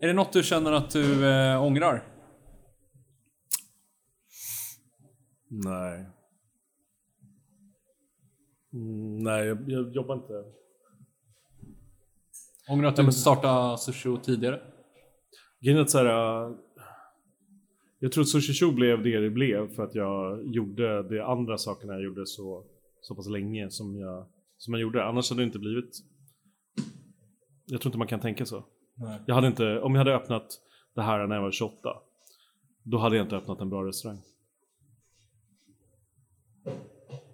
Är det något du känner att du eh, ångrar? Nej. Mm, nej, jag, jag jobbar inte. Ångrar att du inte startade Sushi tidigare? Grejen är att så här, äh, Jag tror att Sushi Show blev det det blev för att jag gjorde de andra sakerna jag gjorde så, så pass länge som jag, som jag gjorde. Annars hade det inte blivit... Jag tror inte man kan tänka så. Nej. Jag hade inte, om jag hade öppnat det här när jag var 28, då hade jag inte öppnat en bra restaurang.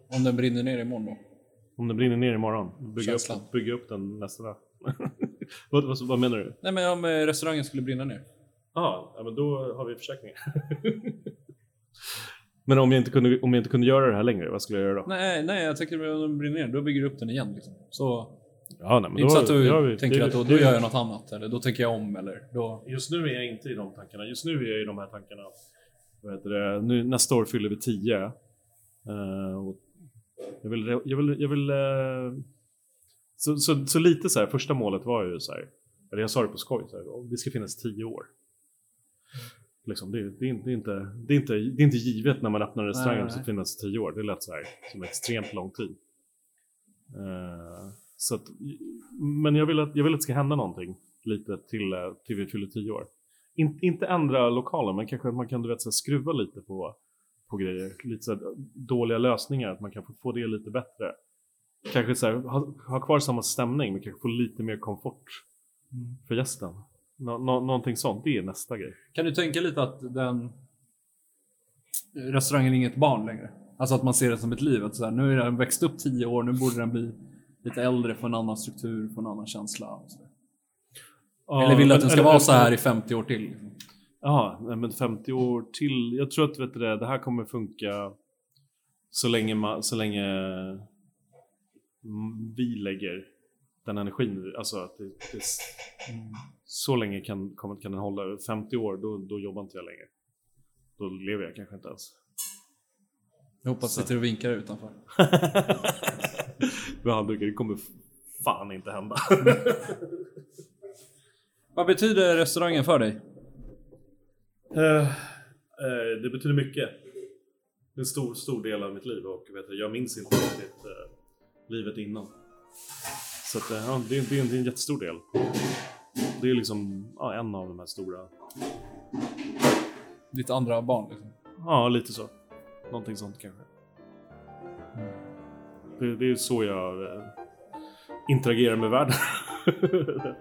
Om den brinner ner imorgon då? Om det brinner ner imorgon, bygga Känslan. upp, bygga upp den nästa dag. vad, vad, vad menar du? Nej men om eh, restaurangen skulle brinna ner? Jaha, ja, men då har vi försäkringar. men om jag, inte kunde, om jag inte kunde göra det här längre, vad skulle jag göra då? Nej, nej jag tänker om den brinner ner, då bygger du upp den igen liksom. Så, Ja, nej, men inte så att du tänker det- att då, då gör jag något annat, eller då tänker jag om, eller då... Just nu är jag inte i de tankarna. Just nu är jag i de här tankarna. Vad heter det? Nu, nästa år fyller vi 10. Eh, och jag vill... Jag vill, jag vill eh, så, så, så lite så här, första målet var ju så här, eller jag sa det på skoj, så här, "Om det ska finnas 10 år. Liksom, det, det, är inte, det, är inte, det, är inte, det är inte givet när man öppnar en restaurang att det ska finnas 10 år. Det lät så här som extremt lång tid. Eh, så att, men jag vill, att, jag vill att det ska hända någonting lite till, eh, till vi fyller 10 år. In, inte ändra lokalen, men kanske att man kan du vet, så här, skruva lite på, på grejer. Lite så här, dåliga lösningar, att man kan få, få det lite bättre. Kanske så här, ha, ha kvar samma stämning, men kanske få lite mer komfort för gästen. Nå, nå, någonting sånt, det är nästa grej. Kan du tänka lite att den restaurangen är inget barn längre? Alltså att man ser det som ett liv. Att så här, nu är den växt upp 10 år, nu borde den bli lite äldre, få en annan struktur, få en annan känsla. Och så. Eller vill du att den ska vara så här i 50 år till? liksom? Ja, men 50 år till. Jag tror att vet du, det, här kommer funka så länge, ma, så länge mm, vi lägger den energin. Alltså att det, det, så länge kan, kan den hålla. 50 år, då, då jobbar inte jag längre. Då lever jag kanske inte ens. Jag hoppas sitter och vinkar utanför. Med handdukar, det kommer fan inte hända. Vad betyder restaurangen för dig? Eh, eh, det betyder mycket. Det är en stor, stor del av mitt liv och vet du, jag minns inte riktigt eh, livet innan. Så att, eh, ja, det, är, det, är en, det är en jättestor del. Det är liksom ja, en av de här stora. Ditt andra barn liksom. Ja, lite så. Någonting sånt kanske. Det, det är så jag eh, interagerar med världen.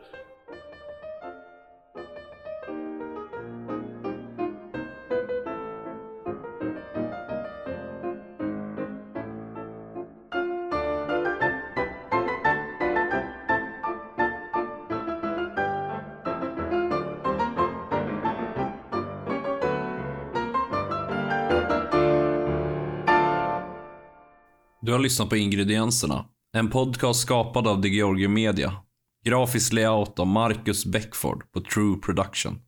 lyssnar på Ingredienserna. En podcast skapad av The Georgiou Media. Grafisk layout av Marcus Beckford på True Production.